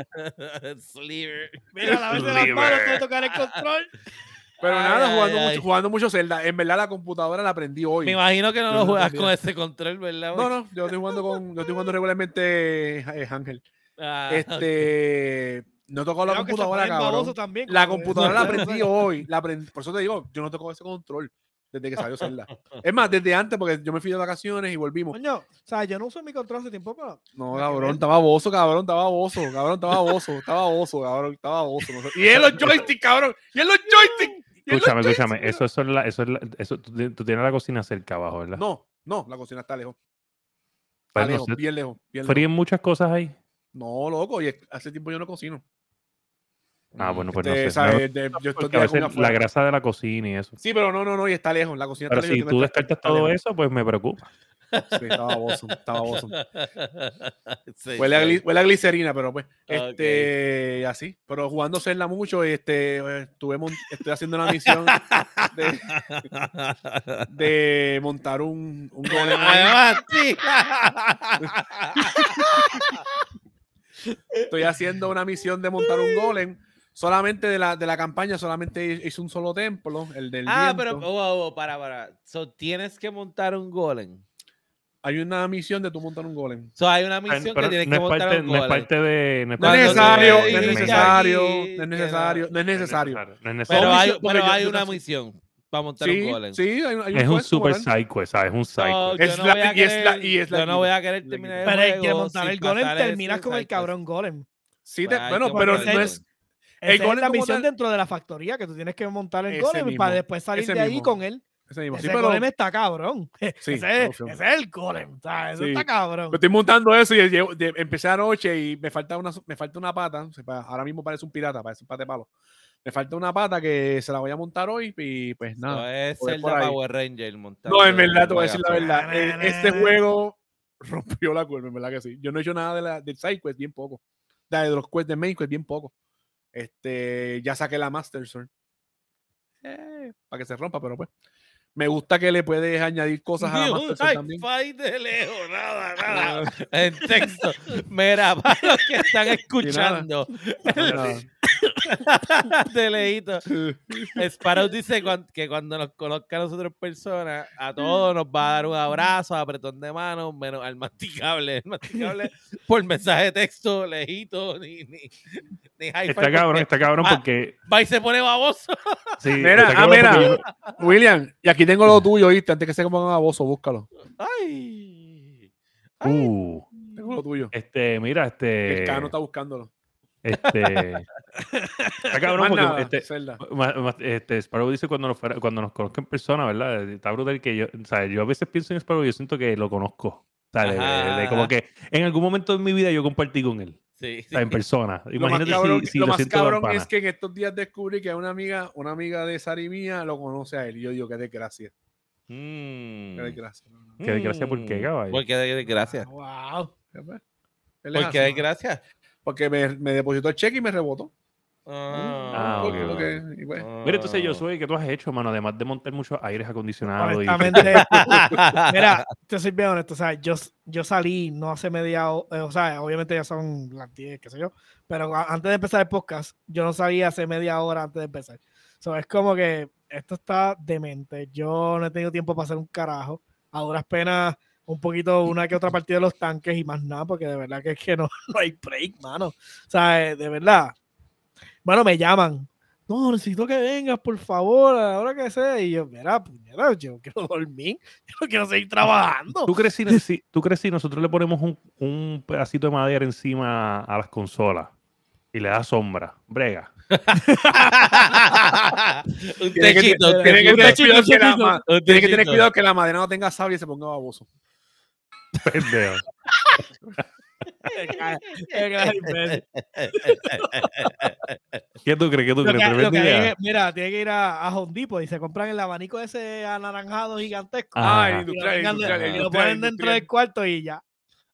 Sliver. Mira, la vez de las manos de tocar el control. Pero Ay, nada, ay, jugando, ay. mucho, jugando mucho Zelda. En verdad, la computadora la aprendí hoy. Me imagino que no Yo lo juegas con ese control, ¿verdad? No, no, yo estoy jugando con, yo estoy jugando regularmente eh, Ángel. Ah, Este, no tocó la Creo computadora, cabrón. también, La computadora la aprendí hoy. La aprendí, por eso te digo, yo no toco ese control desde que salió Zelda. Es más, desde antes, porque yo me fui de vacaciones y volvimos. Coño, o sea, yo no uso mi control hace tiempo, pero No, cabrón, estaba bozo, cabrón, estaba bozo, cabrón, estaba bozo, estaba bozo, cabrón, estaba bozo. no sé- Y en los joysticks, cabrón, y en los joysticks. Escúchame, escúchame. Eso, eso es la, eso es la, eso, tú, tú tienes la cocina cerca abajo, ¿verdad? No, no, la cocina está lejos. Está Bueno, lejos, bien lejos, bien lejos. Fríen muchas cosas ahí. No, loco, y es- hace tiempo yo no cocino. Ah, bueno, pues no sé. la grasa de la cocina y eso. Sí, pero no, no, no, y está lejos, la cocina Pero está lejos. si tú descartas está todo lejos. eso, pues me preocupa. Sí, estaba bozo, estaba bozo. Sí, Huele a, sí. huele a glicerina, pero pues, este, así. Pero jugando Zelda mucho, este, estuve estoy haciendo una misión de, de montar un, un golem. Estoy haciendo una misión de montar un golem. Solamente de la, de la campaña, solamente hice un solo templo, el del ah, viento. pero, oh, oh, para, para. So, tienes que montar un golem. Hay una misión de tú montar un golem. So, hay una misión Pero que tienes no, que es montar parte, un no es golem. parte de. No es No es parte de- necesario, no es necesario, no es necesario, no es necesario. No es Pero necesario. hay, pero yo- hay una misión para montar un golem. sí, hay, un- hay Es un super quest, ¿sabes? Es un So, quest. Es yo no la- voy a y es la- querer- y es la yo no voy a querer terminar el Pero el que montar el golem terminas con el cabrón golem. Sí, te- Pues bueno, pero no el es. Es la misión tal- dentro de la factoría, que tú tienes que montar el Ese golem mismo, para después salir ese de ahí mismo. con él. Ese mismo. Sí, Ese pero golem está cabrón. Sí, ese, es, ese es el golem. ¿sabes? Eso Sí. está cabrón. me estoy montando eso y llevo- de- empecé anoche y me falta una, me falta una pata. o sea, pa- ahora mismo parece un pirata, parece un pate palo. Me falta una pata que se la voy a montar hoy y pues No, nada. es por- Zelda por ahí. Power Ranger montando No, en verdad, te voy a el decir la verdad. eh, Este juego rompió la curva, en verdad que sí. Yo no he hecho nada de la, del side quest, bien poco. De los quests de main quest, bien poco. Este, ya saqué la Master Sword. Eh, para que se rompa, pero pues. Me gusta que le puedes añadir cosas a la Master Sword también. five de lejos, nada, nada. en texto. Mira, para los que están escuchando. de lejito. Sparrow dice que cuando nos conozca a nosotros personas, a todos nos va a dar un abrazo, apretón de mano, menos al masticable. El masticable por mensaje de texto, lejito, ni, ni, ni Está cabrón, porque está cabrón porque. Va y se pone baboso. Sí, Mira, ah, mira. yo- William, y aquí tengo lo tuyo, ¿viste? Antes que se pongan a bozo, búscalo. Ay. Ay. Uh, Tengo lo tuyo. este, mira, este. El Cano está buscándolo. Este. Está cabrón Más porque nada, este. Ma- ma- Este, Sparrow dice cuando nos, fuera- cuando nos conozca en persona, ¿verdad? Está brutal que yo, o sea, yo a veces pienso en Sparrow y yo siento que lo conozco. O sea, de, de- de como que en algún momento de mi vida yo compartí con él, Sí, o sea, en persona. Lo más Imagínate cabrón, si, si lo lo, más cabrón es que en estos días descubrí que una amiga, una amiga de Sari mía lo conoce a él. Y yo digo, qué desgracia. Mm. Qué desgracia. Qué desgracia, ¿por qué, Mm. caballo? ¿Por qué desgracia? Wow. Es ¿Por qué así. desgracia? Porque me, me depositó el cheque y me rebotó. Ah, ok, Lo ok. que- y pues, Mira, entonces yo soy, ¿qué tú has hecho, mano? Además de montar muchos aires acondicionados y... Honestamente, mira, te soy bien honesto. O sea, yo, yo salí no hace media hora, o sea, obviamente ya son las 10, qué sé yo, pero antes de empezar el podcast, yo no salí hace media hora antes de empezar. So, es como que esto está demente. Yo no he tenido tiempo para hacer un carajo. A duras penas, un poquito, una que otra partida de los tanques y más nada, porque de verdad que es que no, no hay break, mano. O sea, eh, de verdad. Bueno, me llaman. no, necesito que vengas, por favor, a la hora que sea. Y yo, mira, puñeta, yo quiero dormir, yo no quiero seguir trabajando. ¿Tú crees si, tú crees si nosotros le ponemos un, un pedacito de madera encima a las consolas y le da sombra? Brega. un techito, tiene que tener cuidado que la madera no tenga sable y se ponga baboso. Pendejo. ¿Qué tú crees? ¿Qué tú Lo crees? que- que es- mira, tiene que ir a, a Home Depot y se compran el abanico ese anaranjado gigantesco. Ah, y lo, industrial, vengan de- industrial, y lo industrial, ponen dentro del cuarto y ya.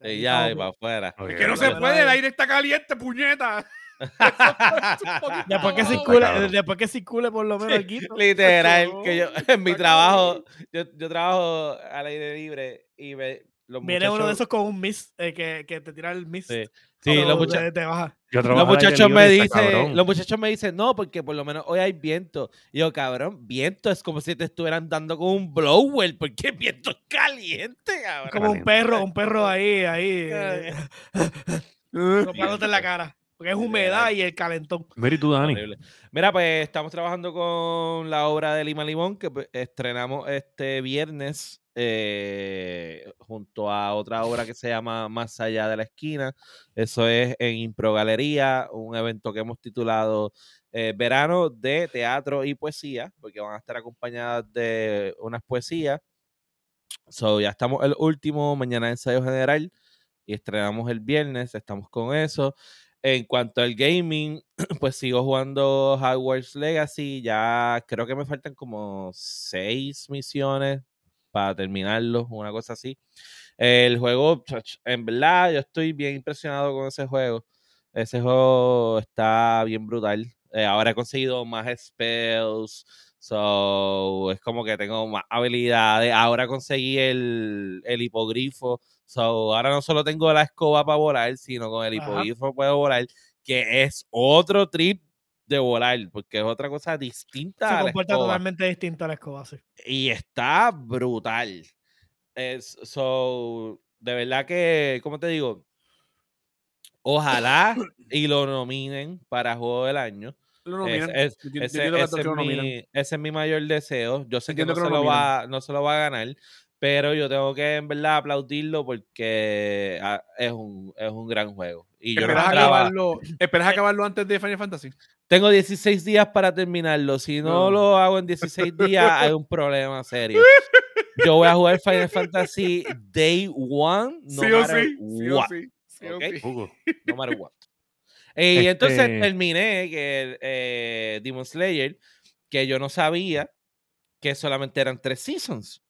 Y ya, y Estamos para afuera. Ok, Que no se puede, el eh. aire está caliente, puñeta. Después que, circule, después que circule por lo menos el guito. Literal, que yo en mi trabajo, yo, yo trabajo al aire libre y ve, los Viene muchachos, uno de esos con un mist, eh, que, que te tira el mist. Sí, los, mucha- te, te baja. Yo los muchachos me dicen, los muchachos me dicen, no, porque por lo menos hoy hay viento. Y yo, cabrón, viento es como si te estuvieran dando con un blower, porque viento es caliente, cabrón. Como un perro, un perro ahí, ahí, eh, soplándote en la cara. Porque es humedad y el calentón. Mira, ¿y tú, Dani? Mira, pues estamos trabajando con la obra de Lima Limón que pues, estrenamos este viernes eh, junto a otra obra que se llama Más allá de la esquina. Eso es en Impro Galería, un evento que hemos titulado eh, Verano de Teatro y Poesía, porque van a estar acompañadas de unas poesías. So, ya estamos el último, mañana ensayo general y estrenamos el viernes, estamos con eso. En cuanto al gaming, pues sigo jugando Hogwarts Legacy. Ya creo que me faltan como seis misiones para terminarlo, una cosa así. El juego, en verdad, yo estoy bien impresionado con ese juego. Ese juego está bien brutal. Eh, ahora he conseguido más spells. So, es como que tengo más habilidades. Ahora conseguí el, el hipogrifo. So, ahora no solo tengo la escoba para volar, sino con el Ajá. hipogrifo puedo volar, que es otro trip de volar, porque es otra cosa distinta Se a la comporta escoba totalmente distinto a la escoba, sí. y está brutal. Es, so, de verdad que, ¿cómo te digo? Ojalá y lo nominen para Juego del Año. Lo Es- nominan. es- Yo entiendo- yo ese, es mi, ese es mi mayor deseo. Yo sé que no, que se lo va, no se lo va a ganar, pero yo tengo que en verdad aplaudirlo porque ah, es, un, es un gran juego. Y yo no ¿Esperas esperaba- acabarlo, ¿Esperas acabarlo antes de Final Fantasy? Tengo 16 días para terminarlo. Si no No. lo hago en 16 días, hay un problema serio. Yo voy a jugar Final Fantasy Day One, no sí o matter sí. Sí o what. sí. sí o Ok. sí. Hugo. No matter what. Eh, Y entonces Este- terminé que eh, Demon Slayer, que yo no sabía que solamente eran tres seasons.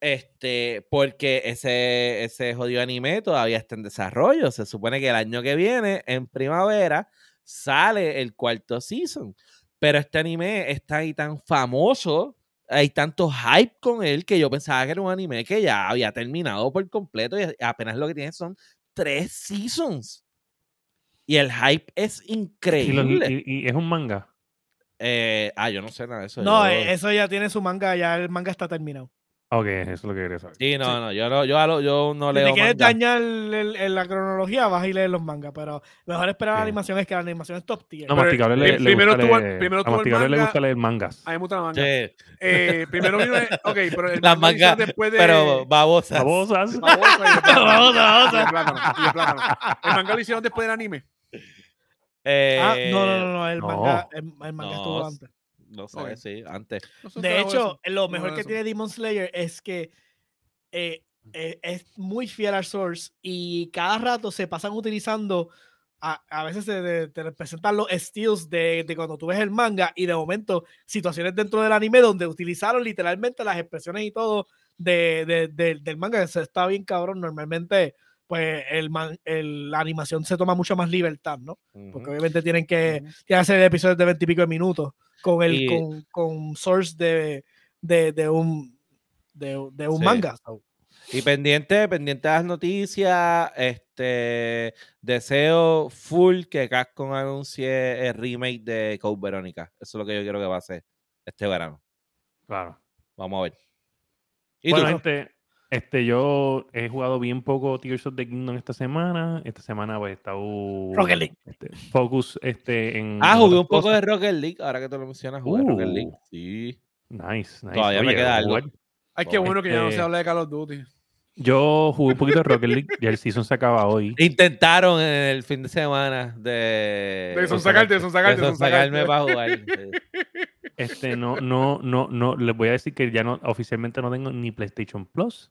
Este, porque ese, ese jodido anime todavía está en desarrollo. Se supone que el año que viene, en primavera, sale el cuarto season. Pero este anime está ahí tan famoso, hay tanto hype con él que yo pensaba que era un anime que ya había terminado por completo y apenas lo que tiene son tres seasons. Y el hype es Y, los- increíble. y- y es un manga. Eh, ah, yo no sé nada de eso. No, yo- eh, eso ya tiene su manga, ya el manga está terminado. Ok, eso es lo que quería saber. Sí, no, no, yo no, yo, a lo- yo no Si leo te quieres manga. dañar el- el- el- la cronología, vas y lees los mangas, pero mejor esperar la animación es que la animación es top tier. No, Masticable eh, le, le primero gusta leer, primero a tuvo el Masticable le manga. gusta leer mangas. A mí me gusta la manga. Sí, Eh, primero vino. el- Ok, pero el las manga mangas, después de. pero babosas. Babosas. Babosa y de plátano. Babosa, Y de plátano, y de plátano. El manga lo hicieron después del anime. Ah, Eh, no, no, no, no, el no. manga, el, el manga No, estuvo antes. No sé, Ok. sí, antes. De hecho, eso. lo No, mejor que eso. tiene Demon Slayer es que eh, eh, es muy fiel al source y cada rato se pasan utilizando, a, a veces de- te presentan los steals de, de cuando tú ves el manga y de momento situaciones dentro del anime donde utilizaron literalmente las expresiones y todo de, de- de- del manga, que se está bien cabrón. Normalmente, pues el, man- el- la animación se toma mucho más libertad, ¿no? Porque obviamente tienen que, Ujú. tienen que hacer episodios de veintipico de minutos con el Y- con, con source de, de, de un de, de un Sí. manga. Y pendiente, pendiente de las noticias, este deseo full que Capcom anuncie el remake de Code Verónica. Eso es lo que yo quiero que pase este verano. Claro. Vamos a ver. ¿Y Bueno, tú? gente, Este, yo he jugado bien poco Tears of the Kingdom esta semana. Esta semana pues he estado Rocket League. este, focus este, en. Ah, jugué un poco cosas. de Rocket League. Ahora que tú lo mencionas, jugué Rocket League. Uh. Sí. Nice, nice. Todavía me queda algo. jugar- Ay, qué bueno que ya no se Este- habla de Call of Duty. Yo jugué un poquito de Rocket League y el season se acaba hoy. Intentaron en el fin de semana de. De sonsacarte, de sonsacarte, de de sonsacarte. sonsacarme para jugar. Este, no, no, no, no. Les voy a decir que ya no, oficialmente no tengo ni PlayStation Plus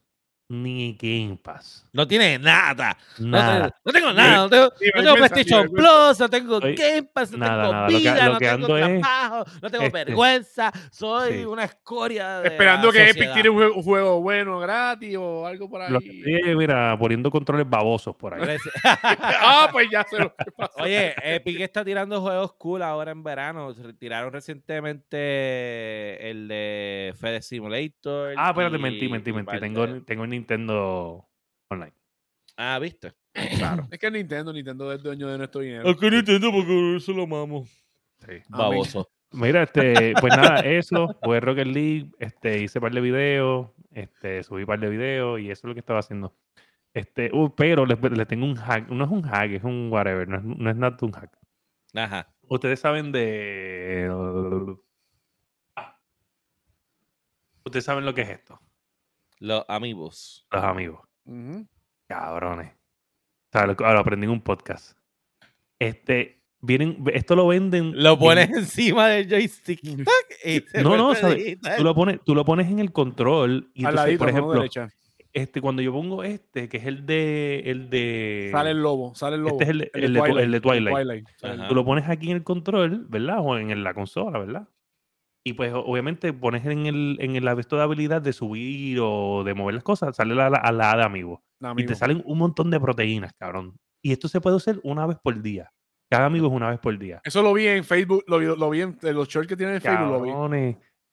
ni Game Pass. No tiene nada. No, tengo, no tengo nada. No tengo, no ni PlayStation. Plus, no tengo Oye, Game Pass, no nada, tengo nada. Lo que- vida, lo no que tengo trabajo, no tengo este, vergüenza. Soy sí. una escoria. de Esperando la que Epic tire un juego, un juego bueno gratis o algo por Lo que ahí. mira, poniendo controles babosos por ahí. Ah, pues ya sé lo que pasó. Oye, Epic está tirando juegos cool ahora en verano. Se Tiraron recientemente el de Fede Simulator. Ah, espérate, mentí, mentí, mentí. Tengo, tengo Nintendo Online. Ah, ¿viste? Claro. Es que Nintendo, Nintendo es dueño de nuestro dinero. que Nintendo porque eso lo amamos. Sí. Baboso. Mira, este, pues nada, eso, jugué Rocket League, este, hice par de videos, este, subí par de videos y eso es lo que estaba haciendo. Este, uh, pero les, les tengo un hack, no es un hack, es un whatever, no es, no es nada un hack. Ajá. Ustedes saben de... Ah. Ustedes saben lo que es esto, Los amigos. los amigos. Cabrones. O sea, lo, lo aprendí en un podcast. Este, vienen, esto lo venden... Lo en- pones encima del joystick. ¡tac! y se No, no, ¿sabes? Tú lo pones, tú lo pones en el control y entonces, ladito, por ejemplo, este, cuando yo pongo este, que es el de, el de, Sale el lobo, sale el lobo. este es el, el de, el de Twilight. Ajá. Tú lo pones aquí en el control, ¿verdad? O en la consola, ¿verdad? Y pues obviamente pones en el, en el esto de habilidad de subir o de mover las cosas, sale la, la, a la de amigo. Y te salen un montón de proteínas, cabrón. Y esto se puede hacer una vez por día. Cada amigo es una vez por día. Eso lo vi en Facebook, lo vi, lo vi en los shorts que tienen en Facebook, lo vi.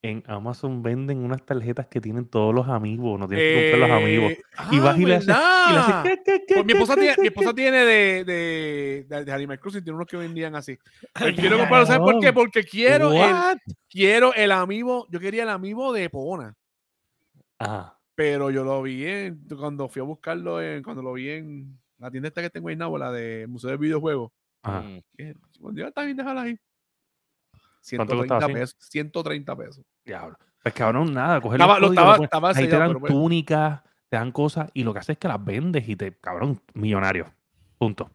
En Amazon venden unas tarjetas que tienen todos los amigos. No tienes que comprar los amigos. Eh, Y ah, vas y le haces- Y le haces ¿verdad? ¿qué, qué, qué, Pues mi esposa tiene, qué, mi qué? esposa tiene de, de, de, de Animal Crossing, tiene unos que vendían así. Pero Ay, quiero comprarlo, ¿sabes por qué? Porque quiero el, quiero el amigo, yo quería el amigo de Pona, Ajá. pero yo lo vi en, cuando fui a buscarlo, en, cuando lo vi en la tienda esta que tengo en Nápoles, la de Museo de Videojuegos. Ajá. Mm. que, bueno, ya está bien, déjala ahí. ¿Cuánto costaba 130 así? pesos. 130 pesos. Diablo. Pues cabrón, nada, coger Estaba- los lo códigos, estaba- pones- estaba ahí te dan túnicas, te dan cosas y lo que haces es que las vendes y te, cabrón, millonario. Punto.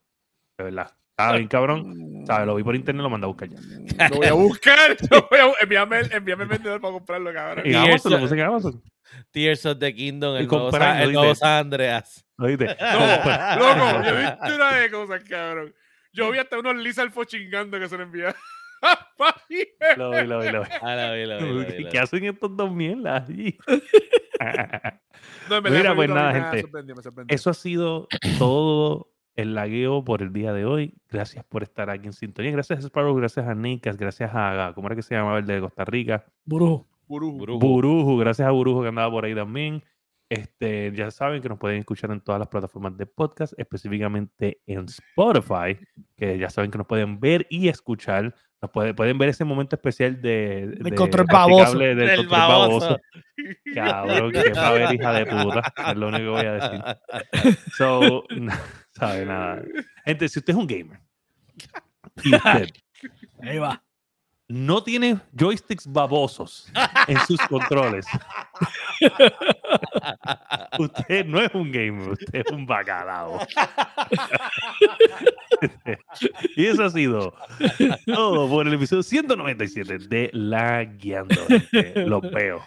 De verdad. Estaba bien, cabrón. ¿Sabes? Lo vi por internet, lo mandé a buscar ya. Lo voy a buscar. Lo voy a, bu- envíame, el- envíame el vendedor para comprarlo, cabrón. Y Amazon, lo puse en Amazon. Tears of the Kingdom, Y el nuevo, comprar, Sa- el nuevo San Andreas. No, loco, yo visto una de cosas, cabrón. Yo vi hasta unos Lizalfo chingando que se lo envía. Lo vi, lo vi, lo vi. Ah, lo vi, lo vi, lo vi, lo vi. ¿Qué hacen estos dos mierdas allí? No, en verdad, Mira, pues nada, me gente. sorprendió, me sorprendió. Eso ha sido todo el lagueo por el día de hoy. Gracias por estar aquí en sintonía. Gracias a Sparrow, gracias a Nicas, gracias a, ¿cómo era que se llamaba el de Costa Rica? Brujo. Buruju. Brujo. Buruju, gracias a Buruju que andaba por ahí también. Este, ya saben que nos pueden escuchar en todas las plataformas de podcast, específicamente en Spotify, que ya saben que nos pueden ver y escuchar. Nos puede- pueden ver ese momento especial de, Del control baboso. del Del control baboso. Cabrón, que va a ver hija de puta. Es lo único que voy a decir. So, sabe nada. Gente, si usted es un gamer y usted Ahí va. No tiene joysticks babosos en sus controles, usted no es un gamer, usted es un bacalao. y eso ha sido todo por el episodio 197 de La Guiando. Los veo.